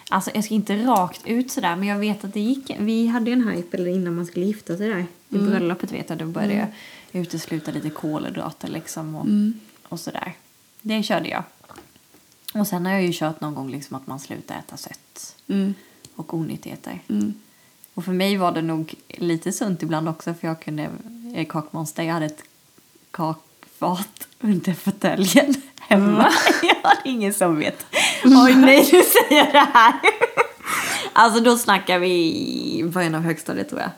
Alltså jag ska inte rakt ut sådär men jag vet att det gick. Vi hade ju en hype eller innan man skulle gifta sig där. I Mm. bröllopet vet jag då började jag utesluta lite kolhydrater liksom och, Mm. och sådär. Det körde jag. Och sen har jag ju kört någon gång liksom att man slutar äta sött Mm. Och onyttigheter. Mm. Och för mig var det nog lite sunt ibland också för jag kunde, jag är kakmonster, jag hade ett kakfat under fåtöljen hemma. Ja, det är ingen som vet. Oj nej, du säger det här. Alltså då snackar vi början av högstadiet tror jag.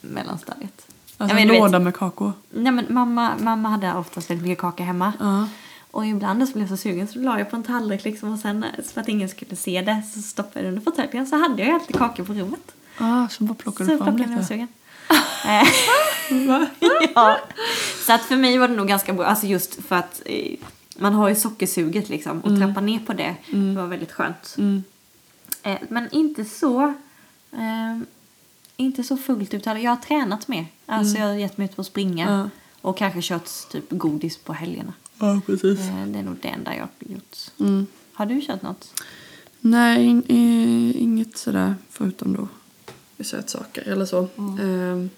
Mellanstadiet. Alltså en låda med kakor. Nej men mamma, mamma hade oftast väldigt mycket kaka hemma. Ja. Och ibland så blev jag så sugen så la jag på en tallrik liksom och sen för att ingen skulle se det så stoppade jag det under fåtöljen så hade jag alltid kakor på rummet. Ah, så bara plockar Så du fram plockade lite. sugen. ja. Så att för mig var det nog ganska bra, alltså just för att eh, man har ju sockersuget liksom och trappa ner på det var väldigt skönt. Mm. Eh, men inte så, eh, inte så fullt ut. Jag har tränat mer. Alltså jag har gett mig ut på att springa Ja. och kanske kört typ godis på helgerna. Ja, precis. Eh, det är nog det enda jag har gjort. Mm. Har du kört något? Nej, in, i, inget sådär förutom då sötsaker eller så. Mm. Ehm,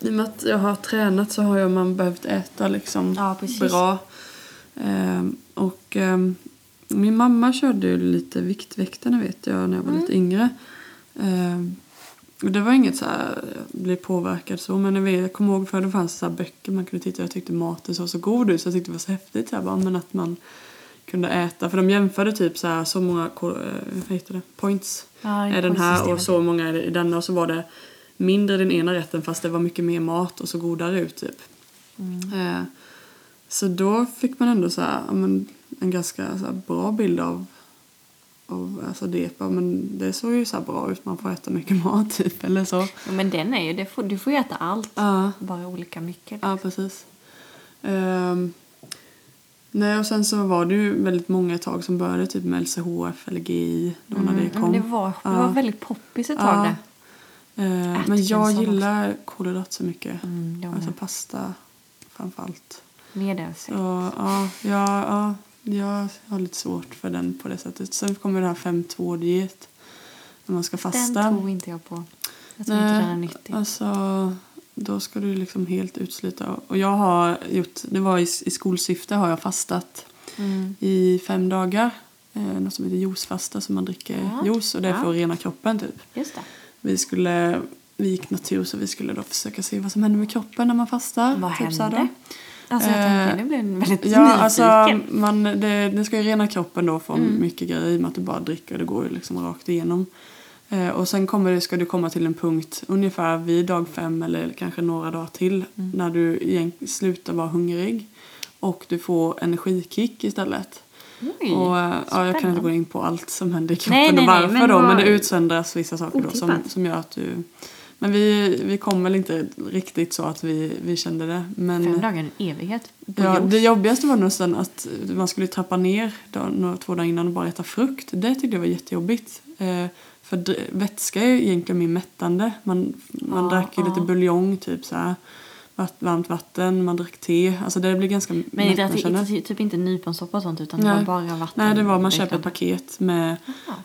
I och med att jag har tränat så har jag man behövt äta liksom Ja, bra. Ehm, och ehm, min mamma körde ju lite Viktväktarna vet jag när jag var Mm. lite yngre. Och det var inget så här, jag blev påverkad så men jag, kommer ihåg för det fanns så böcker man kunde titta jag tyckte maten såg så god ut så jag tyckte det var så häftigt. Så här, bara, men att man kunde äta. För de jämförde typ så här så många eh, heter det, points. Ja, i är den här och så många är i denna. Och så var det mindre den ena rätten fast det var mycket mer mat och så godare ut typ. Eh, så då fick man ändå så här, ja, en ganska så bra bild av, av alltså det. Ja, Men det såg ju så bra ut, man får äta mycket mat typ eller så. Ja, men den är ju, det får, du får ju äta allt. Ja. Bara olika mycket. Ja, precis. Ehm, nej, och sen så var det ju väldigt många tag som började typ med LCHF eller GI då när det Mm, kom. men det var, det Ja. var väldigt poppis ett tag det. Ehm, Atkins men jag också. gillar kolhydrat så mycket. Mm, alltså pasta framförallt. Medelsekt. Så ja, ja, ja, jag har lite svårt för den på det sättet. Sen kommer det här 5-2-diet. När man ska fasta. Den tror inte jag på. Jag tror inte den är nyttig. Alltså, då ska du liksom helt utslita. Och jag har gjort, det var i, i skolsyfte har jag fastat Mm. i fem dagar. Eh, något som heter juicefasta, så man dricker Ja. juice och det är för att rena kroppen typ. Just det. Vi skulle, vi gick natur så vi skulle då försöka se vad som händer med kroppen när man fastar. Vad typ så här hände? då. Alltså jag Eh, tänker, nu blir jag väldigt Ja, alltså nyfiken. man, det, det ska ju rena kroppen då från Mm. mycket grejer i och med att du bara dricker. Det går ju liksom rakt igenom. Eh, och sen kommer det, ska du komma till en punkt ungefär vid dag fem eller kanske några dagar till Mm. när du slutar vara hungrig och du får energikick istället. Oj, och, eh, ja, jag kan inte gå in på allt som händer i kroppen Nej, nej, och nej, varför men då men det utsöndras vissa saker då som, som gör att du men vi, vi kom väl inte riktigt så att vi, vi kände det. Men, Fem dagar är en evighet Ja, det jobbigaste var nästan att man skulle trappa ner några, två dagar innan och bara äta frukt. Det tyckte jag var jättejobbigt. Eh, för vätska är ju egentligen mer mättande. Man, man Ja, drack ju ja. lite buljong, typ så här. Varmt vatten, man drack te. Alltså det blir ganska Men det är typ inte nyponsoppa och sånt utan det Nej. var bara vatten? Nej, det var man köper ett paket med,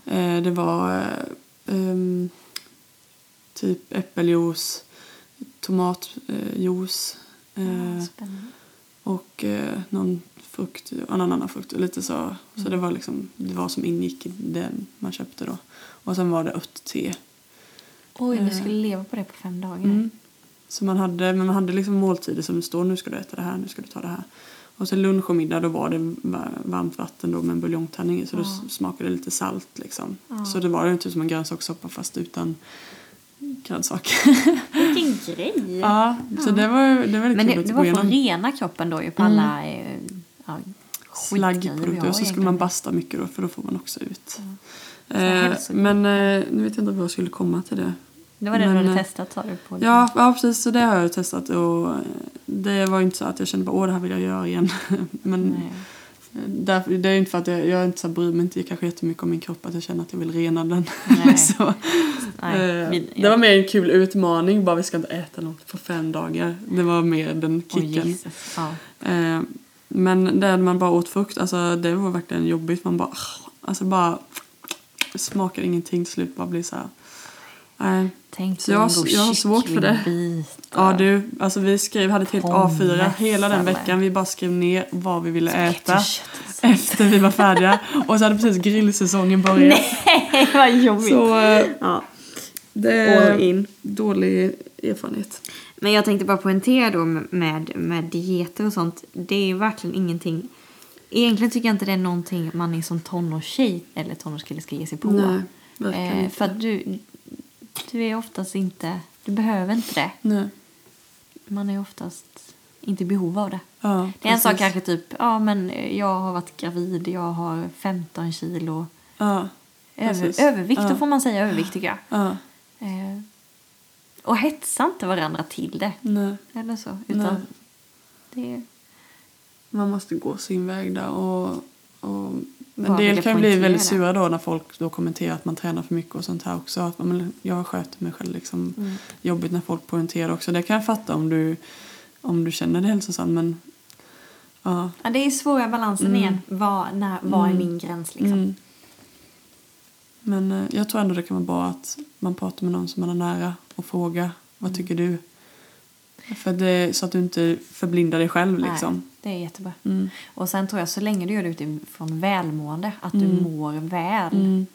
eh, det var eh, ehm, typ äppeljuice, tomatjuice. Ja, Eh, spännande. och eh, någon frukt, en annan frukt. Lite så. Mm. Så det var liksom det var som ingick i den man köpte då. Och sen var det örtte. Oj, du Eh. skulle leva på det på fem dagar? Mm. Så man hade, men man hade liksom måltider som det står nu ska du äta det här, nu ska du ta det här. Och sen lunch och middag då var det va- varmt vatten då med en buljongtärning i så då Ja. s- smakade det lite salt liksom. Ja. Så det var ju typ som en grönsakssoppa fast utan grönsaker. Vilken grej! ja, så det var, det var väldigt Men kul det, att det gå var för att igenom. rena kroppen då ju på Mm. alla eh, ja, slaggprodukter och så skulle man basta mycket då för då får man också ut. Så Eh, men eh, nu vet jag inte vad jag skulle komma till det. Det var det men, du hade eh, testat sa du på Ja, ja precis så det har jag testat och eh, det var inte så att jag kände bara åh det här vill jag göra igen. men Nej. Därför, det är inte för att jag, jag är inte så bryr mig inte kanske jättemycket om min kropp att jag känner att jag vill rena den. Nej. så, Nej, eh, vi- Det var mer en kul utmaning bara vi ska inte äta något på fem dagar. Det var mer den kicken. Jesus. Ja. Eh, men där man bara åt frukt, alltså det var verkligen jobbigt. Man bara, alltså bara smakar ingenting till slut. Bara blir så här. Nej. Tänk Så jag jag har svårt för det. Ja du, alltså vi skrev, hade ett helt Pommes A4 hela den veckan. Vi bara skrev ner vad vi ville äta efter vi var färdiga. Och så hade precis grillsäsongen börjat. Nej, vad jobbigt. Så eh, Ja. det All in. dålig erfarenhet. Men jag tänkte bara poängtera då med, med dieter och sånt. Det är ju verkligen ingenting. Egentligen tycker jag inte det är någonting man är som tonårstjej eller tonårskille ska ge sig på. Nej, verkligen eh, för du, du är oftast inte, du behöver inte det. Nej. Man är oftast inte i behov av det. Ja, Det är en sak kanske typ, ja men jag har varit gravid, jag har 15 kilo Ja, över, övervikt, Ja. då får man säga övervikt tycker jag. ja, Eh, och hetsa inte varandra till det. nej. Eller så. Utan Nej. det. Man måste gå sin väg där. Och, och, men Bara del kan bli väldigt sura då när folk då kommenterar att man tränar för mycket och sånt här också. Att man, jag sköter mig själv liksom. Mm. Jobbigt när folk poängterar också. Det kan jag fatta om du, om du känner dig hälsosam. Men ja. Ja, det är svåra balansen Mm. igen. Vad, när, vad är Mm. min gräns liksom? Mm. Men eh, jag tror ändå det kan vara bra att man pratar med någon som man är nära och frågar vad Mm. tycker du? För det, så att du inte förblindar dig själv liksom. Nej, det är jättebra. Mm. Och sen tror jag så länge du gör det utifrån välmående, att du Mm. mår väl. Mm.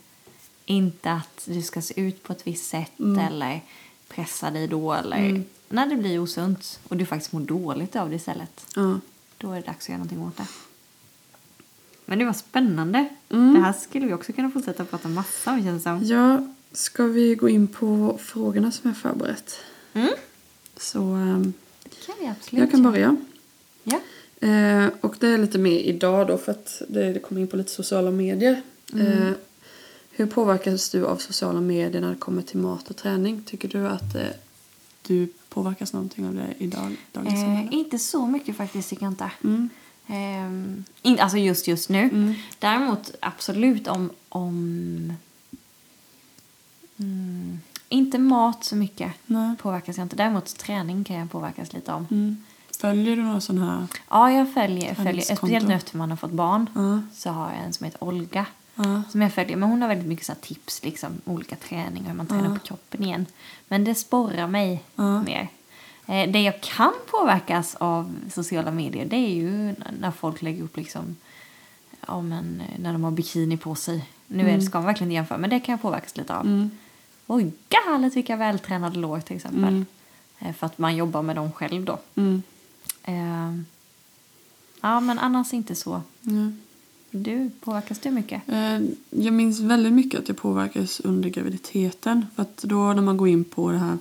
Inte att du ska se ut på ett visst sätt Mm. eller pressa dig då eller Mm. när det blir osunt och du faktiskt mår dåligt av det istället. Då är det dags att göra någonting åt det. Men det var spännande. Det här skulle vi också kunna fortsätta prata massa om känns det som. Ja, ska vi gå in på frågorna som jag förberett? Så Det kan vi absolut jag kan börja. Ja. Eh, och det är lite mer idag då för att det, det kommer in på lite sociala medier. Mm. Eh, hur påverkas du av sociala medier när det kommer till mat och träning? Tycker du att eh, du påverkas någonting av det i dag, dagens Eh, samhälle? inte så mycket faktiskt tycker jag inte. Mm. Ehm, in, alltså just just nu. Mm. Däremot absolut om... om mm, inte mat så mycket Nej. påverkas jag inte. Däremot träning kan jag påverkas lite om. Mm. Följer du några sådana här? Ja, jag följer, följer speciellt nu efter man har fått barn. Ja. Så har jag en som heter Olga. Ja. Som jag följer. Men hon har väldigt mycket så tips, liksom, olika träningar, hur man tränar Ja. på kroppen igen. Men det sporrar mig mer. Eh, det jag kan påverkas av sociala medier, det är ju när folk lägger upp liksom, ja men eh, när de har bikini på sig. Nu det, ska man verkligen jämföra, men det kan jag påverkas lite av. Mm. Oj, galet vilka vältränade lår till exempel. Mm. Eh, för att man jobbar med dem själv då. Mm. Eh, Ja, men annars inte så. Ja. Du, påverkas du mycket? Eh, Jag minns väldigt mycket att jag påverkades under graviditeten. För att då när man går in på det här,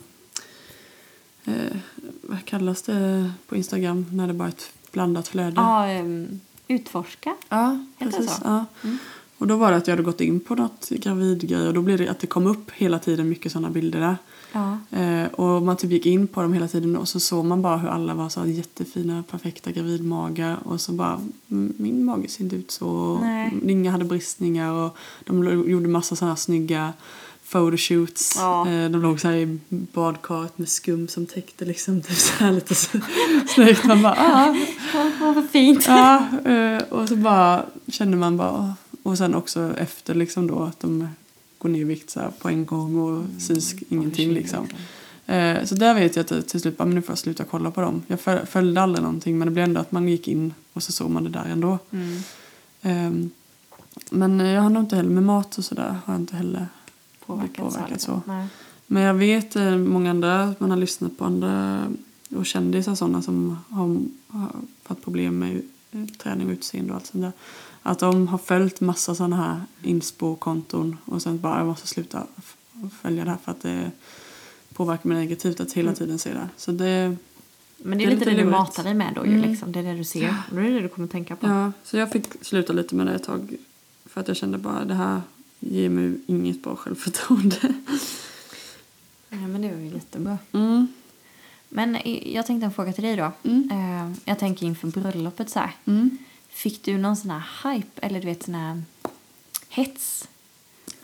eh, vad kallas det på Instagram när det bara är ett blandat flöde? Ja, ehm, utforska. Ja, Heter det precis. så? Mm. Och då var det att jag hade gått in på något gravidgrej och då blev det att det kom upp hela tiden mycket sådana bilder där. Ja. Eh, och man typ gick in på dem hela tiden och så såg man bara hur alla var så jättefina, perfekta gravidmagar och så bara, "Mm, min mage ser inte ut så. Nej. Inga hade bristningar och de gjorde massa sådana snygga photoshoots. Ja. Eh, de låg så här i badkaret med skum som täckte liksom typ så här lite så, snyggt. Man bara, ah. Vad vad fint. Ja, eh, och så bara kände man bara... Och sen också efter liksom då att de går ner i vikt så på en gång och syns ingenting liksom. Eh, Så där vet jag att jag till slut bara, men nu får jag sluta kolla på dem. Jag föl- följde aldrig någonting men det blev ändå att man gick in och så såg man det där ändå. Mm. Eh, Men jag har nog inte heller med mat och sådär har jag inte heller Påverkat, blivit påverkad så. Nej. Men jag vet eh, många andra, man har lyssnat på andra och kändisar sådana som har, har fått problem med eh, träning och utseende och allt sånt där. Att de har följt massa sådana här inspo-konton och sen bara jag måste sluta följa det här för att det påverkar mig negativt att hela tiden se det. Så det, Men det är, Det är lite det lite du lurigt. matar dig med då ju Mm. liksom. Det är det du ser. Och då är det det du kommer tänka på. ja, så jag fick sluta lite med det ett tag för att jag kände bara det här ger mig inget bra självförtroende. Ja, men det var ju jättebra. Mm. Men jag tänkte en fråga till dig då. Mm. Eh, Jag tänker inför bröllopet så här. Mm. Fick du någon sån här hype eller du vet sån här hets?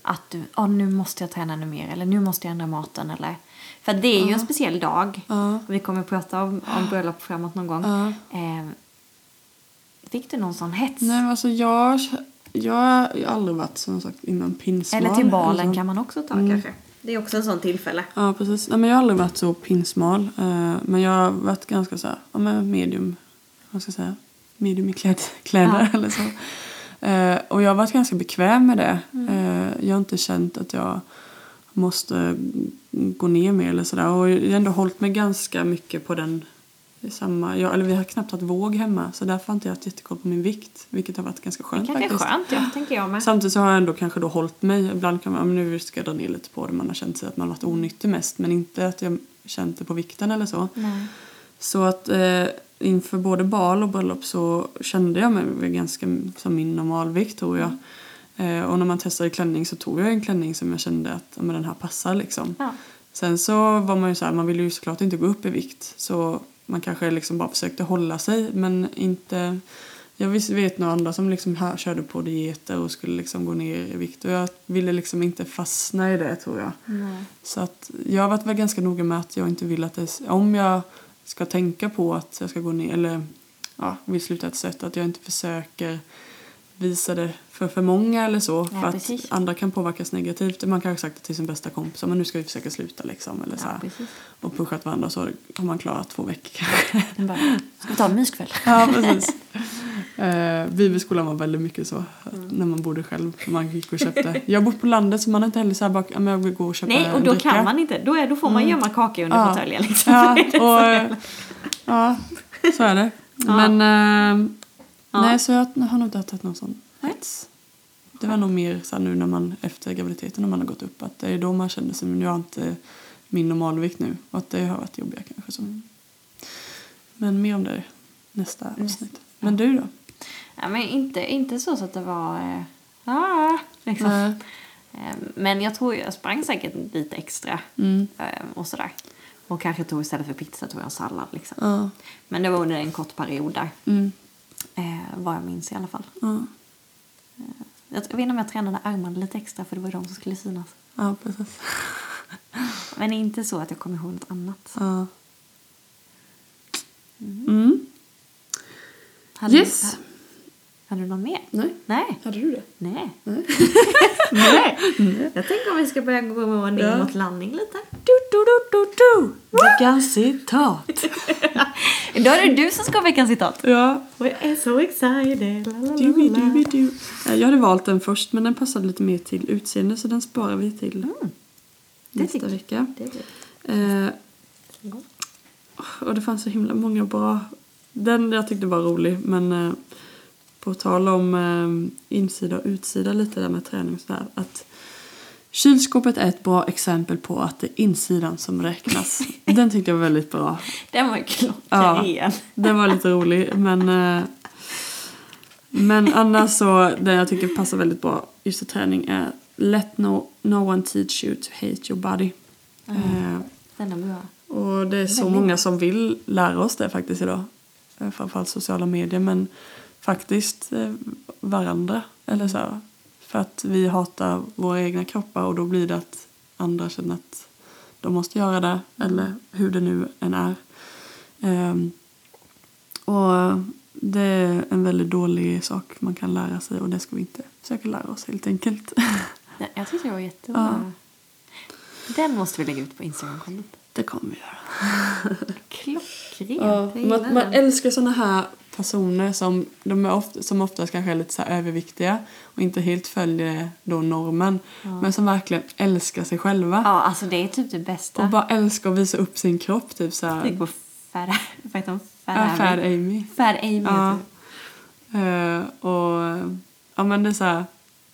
Att du, ja nu måste jag träna ännu mer eller nu måste jag ändra maten eller. För det är ju en speciell dag. Ja. Vi kommer att prata om, om bröllop framåt någon gång. Ja. Eh, fick du någon sån hets? Nej men alltså jag, jag har aldrig varit som sagt innan pinsmal. eller till balen så. kan man också ta Mm. kanske. Det är också en sån tillfälle. Ja precis. Nej, men jag har aldrig varit så pinsmal. Eh, men jag har varit ganska så här, ja medium, vad ska jag säga, medium i kläd, kläder eller så. Eh, och jag har varit ganska bekväm med det. Mm. Eh, jag har inte känt att jag måste gå ner mer eller sådär. Och jag har ändå hållit mig ganska mycket på den samma, jag, eller vi har knappt haft våg hemma så därför har inte jag haft jättekoll på min vikt. Vilket har varit ganska Det skönt kanske är faktiskt. skönt, ja, tänker jag med. Samtidigt så har jag ändå kanske då hållit mig. Ibland kan man, ja, nu ska jag dra ner lite på det. Man har känt sig att man har varit onyttig mest. Men inte att jag känt det på vikten eller så. Nej. Så att eh, inför både bal och bröllop så kände jag mig ganska som min normalvikt tror jag. Eh, och när man testade klänning så tog jag en klänning som jag kände att men den här passar liksom. Ja. Sen så var man ju så här, man ville ju såklart inte gå upp i vikt. Så man kanske liksom bara försökte hålla sig men inte... Jag vet några andra som liksom här körde på dieter och skulle liksom gå ner i vikt. Och jag ville liksom inte fastna i det tror jag. Nej. Så att jag har varit väl ganska noga med att jag inte vill att det... Om jag ska tänka på att jag ska gå ner eller ja, vill sluta ett sätt att jag inte försöker visa det för för många eller så. Ja, för precis. att andra kan påverkas negativt. Man kan ha sagt det till sin bästa kompis men nu ska vi försöka sluta liksom. Eller så Ja, här. precis. och pushat varandra så har man klarat två veckor kanske. Bara, ska vi ta en myskväll? ja, precis. Uh, bibelskolan var väldigt mycket så att när man bodde själv. Man gick och köpte. Jag bott på landet så man har inte heller så här bara, jag vill gå och köpa Nej, och då kan man inte. Då, är, då får man gömma kaka under Ja. fåtöljen liksom. Ja, är och, ja, så är det. Ja. Men eh, Ja. nej, så jag har nog inte haft någon sån hets. Det var nog mer så nu när man efter graviditeten när man har gått upp att det är då man kände sig men jag har inte min normalvikt nu och att det har varit jobbigare kanske så. Men mer om det nästa avsnitt. Men du då? Ja, men inte, inte så, så att det var... Eh, ah, liksom. Eh, Men jag tror jag sprang säkert lite extra. Mm. eh, Och sådär. Och kanske tog istället för pizza tog jag sallad liksom. Ja. Men det var under en kort period där. Mm. Eh, vad jag minns i alla fall. Ja. Jag, jag vet inte om jag tränade armarna lite extra för det var de som skulle synas. ja, precis. Men inte så att jag kommer ihåg något annat. Ja. Mm. Hade Yes. Du, hade du någon mer? Nej. Nej. Hade du det? Nej. Nej. Nej. Jag tänker om vi ska börja gå ner Ja. mot landning lite. Du, du, du, du, du. Veckans citat. Idag är det du som ska ha veckans citat. Ja. Är så excited. Du, du, du. Jag hade valt den först men den passade lite mer till utseende så den sparar vi till det nästa vecka. Det är det. Eh, och det fanns så himla många bra den jag tyckte var rolig. Men eh, på tal om eh, insida och utsida lite där med träning och sådär. Att kylskåpet är ett bra exempel på att det är insidan som räknas. den tyckte jag var väldigt bra. Den var klockren. Den var lite rolig men eh, men annars så det jag tycker passar väldigt bra just till träning är Let no, no one teach you to hate your body. Eh, Den är bra. och det är så Väldigt många som vill lära oss det faktiskt idag. Eh, Framförallt sociala medier men faktiskt eh, varandra. Eller så. här. För att vi hatar våra egna kroppar och då blir det att andra känner att de måste göra det. Eller hur det nu än är. Ehm, och det är en väldigt dålig sak man kan lära sig och det ska vi inte försöka lära oss helt enkelt. Den- Jag tyckte det var jättebra. Den måste vi lägga ut på Instagram-kontot. det kommer vi göra. Klockrent. Ja, man, man älskar såna här personer som, de är ofta, som oftast kanske är lite så överviktiga och inte helt följer då normen. Men som verkligen älskar sig själva. Ja, alltså det är typ det bästa. Och bara älskar att visa upp sin kropp. Typ så här. Tänk på Fad... Vad heter hon? Fad Ja, Amy. Fad Amy. Ja. Eh, och ja men det är så här,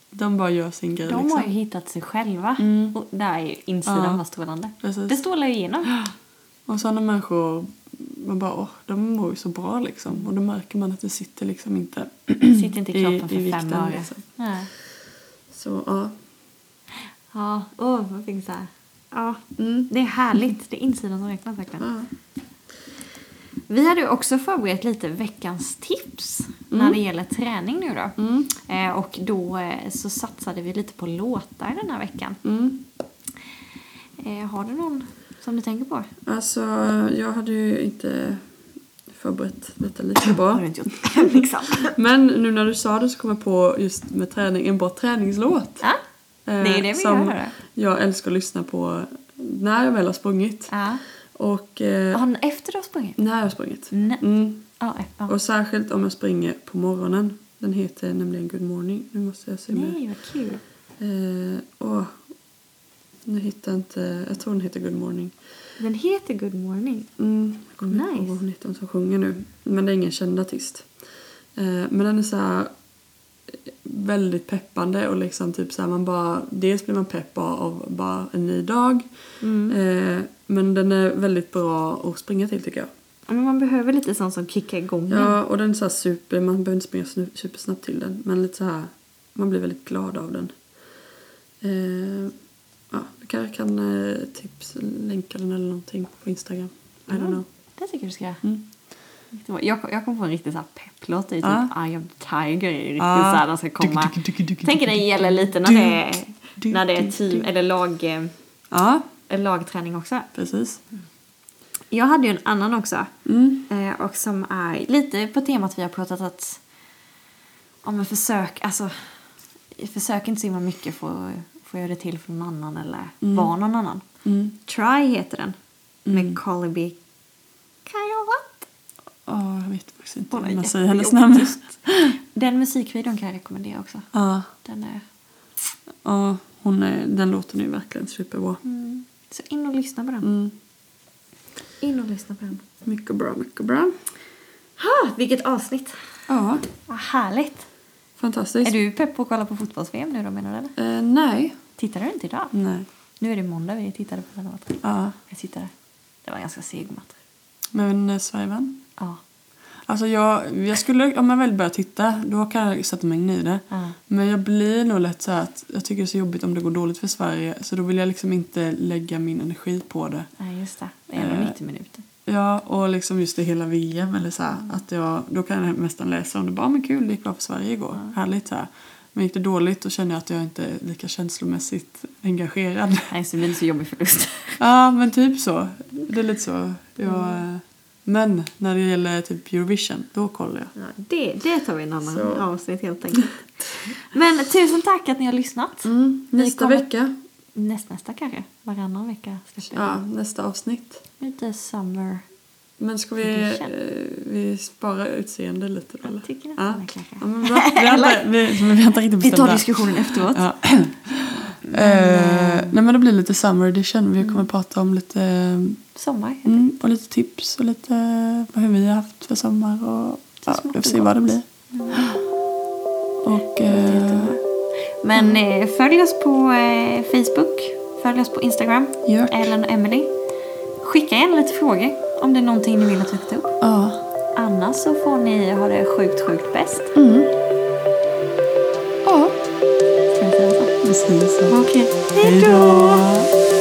de bara gör sin grej De liksom. har ju hittat sig själva. Och där är ju insidan Ja. strålande. Precis. Det strålar ju igenom. Och sådana människor, man bara åh, de mår ju så bra liksom. Och då märker man att det sitter liksom inte Sitter inte i kroppen för i fem vikten, öre. liksom. Nej. Så ja. Ja, åh, vad fick så här. Ja, mm, det är härligt. Det är insidan som räknas verkligen. ja. Vi hade ju också förberett lite veckans tips när det gäller träning nu då. Eh, och då eh, så satsade vi lite på låtar den här veckan. Mm. Eh, har du någon som du tänker på? Alltså, jag hade ju inte förberett detta lika bra. Liksom. Men nu när du sa det så kom jag på just med träning, en bra träningslåt. Ja, Eh, det är det vi som jag älskar att lyssna på när jag väl har sprungit. Ja. Och eh, Har den efter du har sprungit? när jag har sprungit. Mm. Ja, ja. Och särskilt om jag springer på morgonen. Den heter nämligen Good Morning. Nu måste jag se med. Nej, vad kul. Eh, åh. Nu hittar jag inte. Jag tror den heter Good Morning. Den heter Good Morning. Mm, jag kommer inte ihåg Nice. vad hon heter hon som sjunger nu. Men det är ingen känd artist. Eh, men den är så här eh, väldigt peppande och liksom typ så här man bara dels blir man pepp av bara en ny dag. Eh, men den är väldigt bra att springa till tycker jag. Ja, men man behöver lite sånt som kickar igång. Ja, och den är så super, man behöver inte springa supersnabbt till den. Men lite så här, man blir väldigt glad av den. Eh, ja, du kanske kan eh, tips, länka den eller någonting på Instagram. I don't know. Det tycker jag du ska göra. Mm. Jag, jag kom på en riktig så här pepplåt. Det är typ Ja. Eye of the Tiger. är Riktigt Ja. så här, den ska komma. Tänker det gäller lite när det är, när det är team eller lag, Ja, lagträning också. precis. Jag hade ju en annan också. Mm. Eh, och som är lite på temat vi har pratat att om en försök, alltså försök inte så himla mycket få, få göra det till för någon annan eller vara någon annan. Mm. Try heter den. Med Carly B. Kajot. Ja, jag vet faktiskt inte hur man säger hennes namn. Den musikvideon kan jag rekommendera också. Ja, Den är... ja hon är, den låten är verkligen superbra. Mm. Så in och lyssna på den. Mm. In och lyssna på den. Mycket bra, mycket bra. Ha, vilket avsnitt! Ja, Vad härligt! fantastiskt. Är du pepp på att kolla på fotbolls-VM nu då menar du? Eh, nej. Tittade du inte idag? Nej. Nu är det måndag vi tittade på den matchen. Ja. Jag tittade. Det var en ganska seg match. Men eh, Sverige vann. Ja. Alltså jag, jag skulle, om jag väl börjar titta, då kan jag sätta mig in i det. Ja. Men jag blir nog lätt så här att jag tycker det är så jobbigt om det går dåligt för Sverige. Så då vill jag liksom inte lägga min energi på det. Nej, just det. Det är ändå Eh. 90 minuter. Ja, och liksom just det hela VM eller så här, att jag, då kan jag nästan läsa om det. Bara, men kul, det gick bra för Sverige igår. Härligt så här. Men gick det dåligt då känner jag att jag inte är lika känslomässigt engagerad. Nej, så blir det så jobbig förlust. ja, men typ så. Det är lite så. Jag, eh, Men när det gäller typ Eurovision, då kollar jag. Ja, det, det tar vi en annan Så. avsnitt helt enkelt. Men tusen tack att ni har lyssnat. Mm, nästa kommer- vecka. Nästnästa kanske. Varannan vecka Ja, nästa avsnitt. Lite summer. Men ska vi, eh, vi spara utseende lite då eller? Jag tycker nästan Ja. kanske. Ja, men bra. Vi inte, vi, men vi inte Vi tar diskussionen efteråt. Ja. Eh, nej men det blir lite summer edition. Vi kommer prata om lite Sommar. mm, och lite tips och lite hur vi har haft för sommar och ja, vi får och se vad det blir. Och eh, Jättebra. Men eh, följ oss på eh, Facebook. Följ oss på Instagram. Gör. Ellen och Emily. Skicka gärna lite frågor om det är någonting ni vill att vi ska ta upp. Ja. Annars så får ni ha det sjukt, sjukt bäst. Mm. Ja. Ska vi säga så? Vi säger så. Okej. Okay. Hej då!